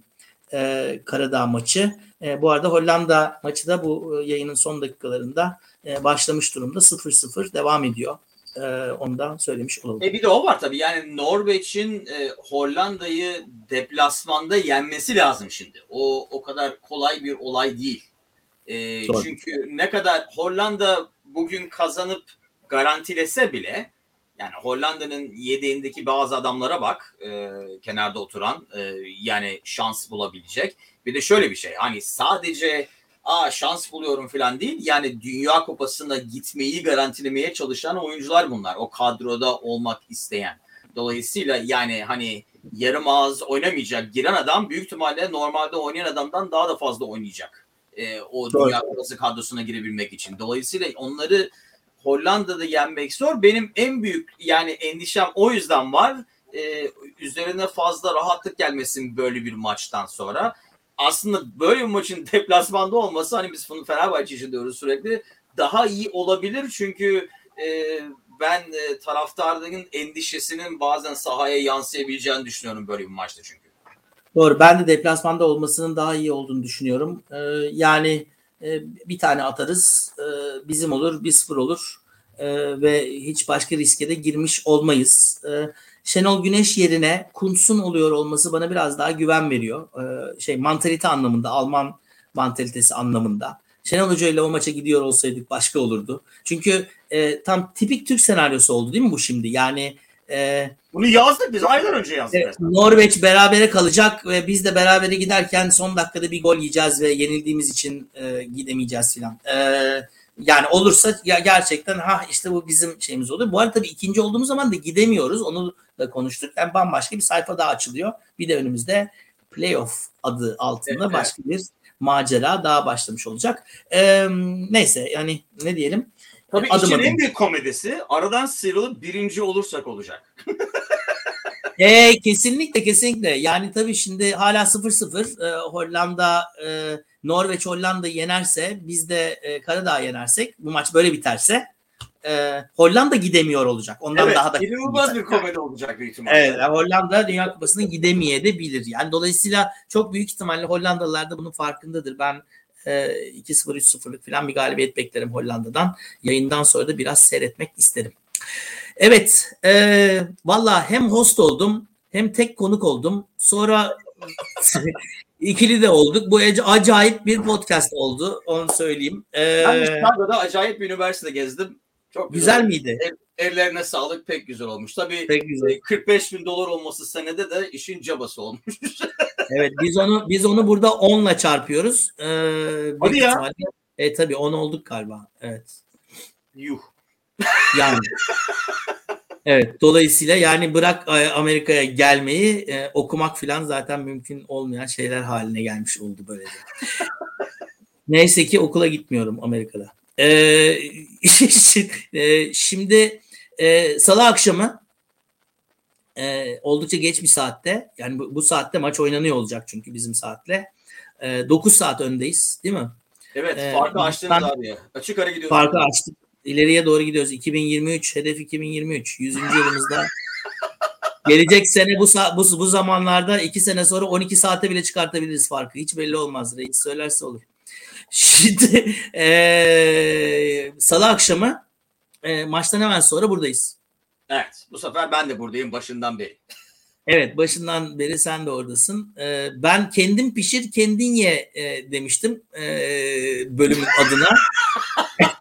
e, Karadağ maçı. E, bu arada Hollanda maçı da bu e, yayının son dakikalarında e, başlamış durumda. 0-0 devam ediyor. E, onu da söylemiş olalım. E bir de o var tabii. Yani Norveç'in e, Hollanda'yı deplasmanda yenmesi lazım şimdi. O o kadar kolay bir olay değil. E, çünkü ne kadar Hollanda bugün kazanıp garantilese bile yani Hollanda'nın yedeğindeki bazı adamlara bak e, kenarda oturan e, yani şans bulabilecek. Bir de şöyle bir şey hani sadece aa şans buluyorum falan değil yani Dünya Kupası'na gitmeyi garantilemeye çalışan oyuncular bunlar. O kadroda olmak isteyen. Dolayısıyla yani hani yarım ağız oynamayacak giren adam büyük ihtimalle normalde oynayan adamdan daha da fazla oynayacak e, o Doğru. Dünya Kupası kadrosuna girebilmek için. Dolayısıyla onları Hollanda'da yenmek zor. Benim en büyük yani endişem o yüzden var. Ee, üzerine fazla rahatlık gelmesin böyle bir maçtan sonra. Aslında böyle bir maçın deplasmanda olması hani biz bunu Fenerbahçe için diyoruz sürekli daha iyi olabilir çünkü e, ben e, taraftarların endişesinin bazen sahaya yansıyabileceğini düşünüyorum böyle bir maçta çünkü. Doğru. Ben de deplasmanda olmasının daha iyi olduğunu düşünüyorum. Ee, yani e, bir tane atarız. E, bizim olur. bir sıfır olur. E, ve hiç başka riske de girmiş olmayız. E, Şenol Güneş yerine Kuntz'un oluyor olması bana biraz daha güven veriyor. E, şey mantalite anlamında, Alman mantalitesi anlamında. Şenol Hoca ile o maça gidiyor olsaydık başka olurdu. Çünkü e, tam tipik Türk senaryosu oldu değil mi bu şimdi? Yani e, Bunu yazdık biz aylar önce yazdık. E, Norveç berabere kalacak ve biz de berabere giderken son dakikada bir gol yiyeceğiz ve yenildiğimiz için e, gidemeyeceğiz filan. E, yani olursa ya gerçekten ha işte bu bizim şeyimiz olur. Bu arada tabii ikinci olduğumuz zaman da gidemiyoruz. Onu da konuştuk. Yani bambaşka bir sayfa daha açılıyor. Bir de önümüzde playoff adı altında evet, başka bir macera daha başlamış olacak. Ee, neyse yani ne diyelim. Tabii adım işin adım. en büyük komedisi aradan sıyrılıp birinci olursak olacak. e, kesinlikle kesinlikle. Yani tabii şimdi hala 0-0 e, Hollanda e, Norveç Hollanda yenerse biz de e, Karadağ yenersek bu maç böyle biterse e, Hollanda gidemiyor olacak. Ondan evet, daha da inanılmaz bir komedi olacak büyük ihtimalle. Evet, Hollanda Dünya Kupası'na gidemeye de bilir. Yani dolayısıyla çok büyük ihtimalle Hollandalılar da bunun farkındadır. Ben 2-0 3-0'lık falan bir galibiyet beklerim Hollanda'dan. Yayından sonra da biraz seyretmek isterim. Evet, e, valla hem host oldum hem tek konuk oldum. Sonra ikili de olduk. Bu acayip bir podcast oldu. Onu söyleyeyim. Ee, ben Chicago'da acayip bir üniversite gezdim. Çok güzel, güzel miydi? Ev, evlerine sağlık pek güzel olmuş. Tabii pek güzel. 45 bin dolar olması senede de işin cabası olmuş. evet biz onu biz onu burada 10'la çarpıyoruz. Ee, Hadi ya. Ihtimalle, e tabii 10 olduk galiba. Evet. Yuh. Yani. Evet dolayısıyla yani bırak e, Amerika'ya gelmeyi e, okumak falan zaten mümkün olmayan şeyler haline gelmiş oldu böylece. Neyse ki okula gitmiyorum Amerika'da. Ee, şimdi e, salı akşamı e, oldukça geç bir saatte yani bu, bu saatte maç oynanıyor olacak çünkü bizim saatle. E, 9 saat öndeyiz değil mi? Evet farkı ee, açtınız abi ya. Açık ara gidiyoruz. Farkı açtık. İleriye doğru gidiyoruz. 2023 hedef 2023. 100. yılımızda. Gelecek sene bu, bu bu zamanlarda 2 sene sonra 12 saate bile çıkartabiliriz farkı. Hiç belli olmaz. Reis söylerse olur. Şimdi e, salı akşamı e, maçtan hemen sonra buradayız. Evet bu sefer ben de buradayım başından beri. Evet başından beri sen de oradasın. Ee, ben kendim pişir kendin ye e, demiştim e, bölümün adına.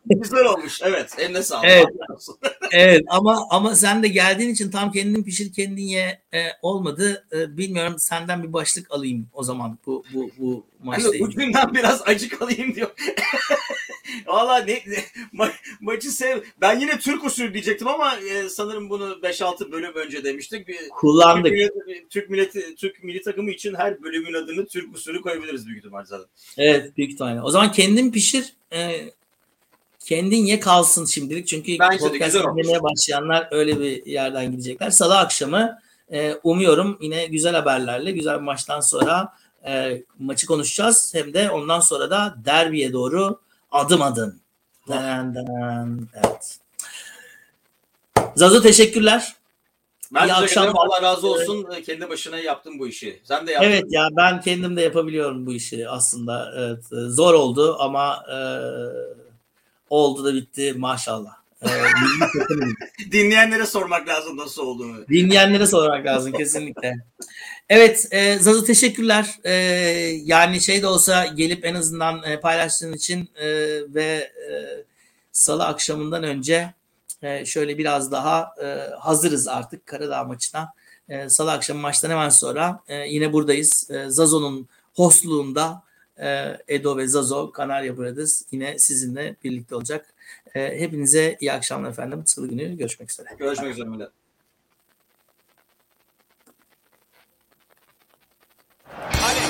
Güzel olmuş evet eline sağlık. Evet. evet ama ama sen de geldiğin için tam kendin pişir kendin ye e, olmadı. E, bilmiyorum senden bir başlık alayım o zaman bu bu bu maçta. Hani bugünden biraz acık alayım diyor. Valla ne, ne ma, maçı sev. Ben yine Türk usulü diyecektim ama e, sanırım bunu 5-6 bölüm önce demiştik. Bir, Kullandık. Türk milleti, Türk milleti Türk milli takımı için her bölümün adını Türk usulü koyabiliriz büyük ihtimalle zaten. Evet büyük ihtimalle. O zaman kendin pişir. E, kendin ye kalsın şimdilik. Çünkü Bence podcast dinlemeye başlayanlar öyle bir yerden gidecekler. Salı akşamı e, umuyorum yine güzel haberlerle güzel bir maçtan sonra e, maçı konuşacağız. Hem de ondan sonra da derbiye doğru adım adım. Den, den, evet. Zazo teşekkürler. Ben İyi akşam. Allah razı olsun. Kendi başına yaptın bu işi. Sen de yaptın. Evet ya ben kendim de yapabiliyorum bu işi aslında. Evet, zor oldu ama e, oldu da bitti maşallah. E, Dinleyenlere sormak lazım nasıl olduğunu. Dinleyenlere sormak lazım kesinlikle. Evet e, Zazu teşekkürler. E, yani şey de olsa gelip en azından e, paylaştığın için e, ve e, salı akşamından önce e, şöyle biraz daha e, hazırız artık Karadağ maçına. E, salı akşamı maçtan hemen sonra e, yine buradayız. E, Zazo'nun hostluğunda e, Edo ve Zazo Kanarya Brothers yine sizinle birlikte olacak. E, hepinize iyi akşamlar efendim. Salı günü görüşmek üzere. Görüşmek üzere. Okay.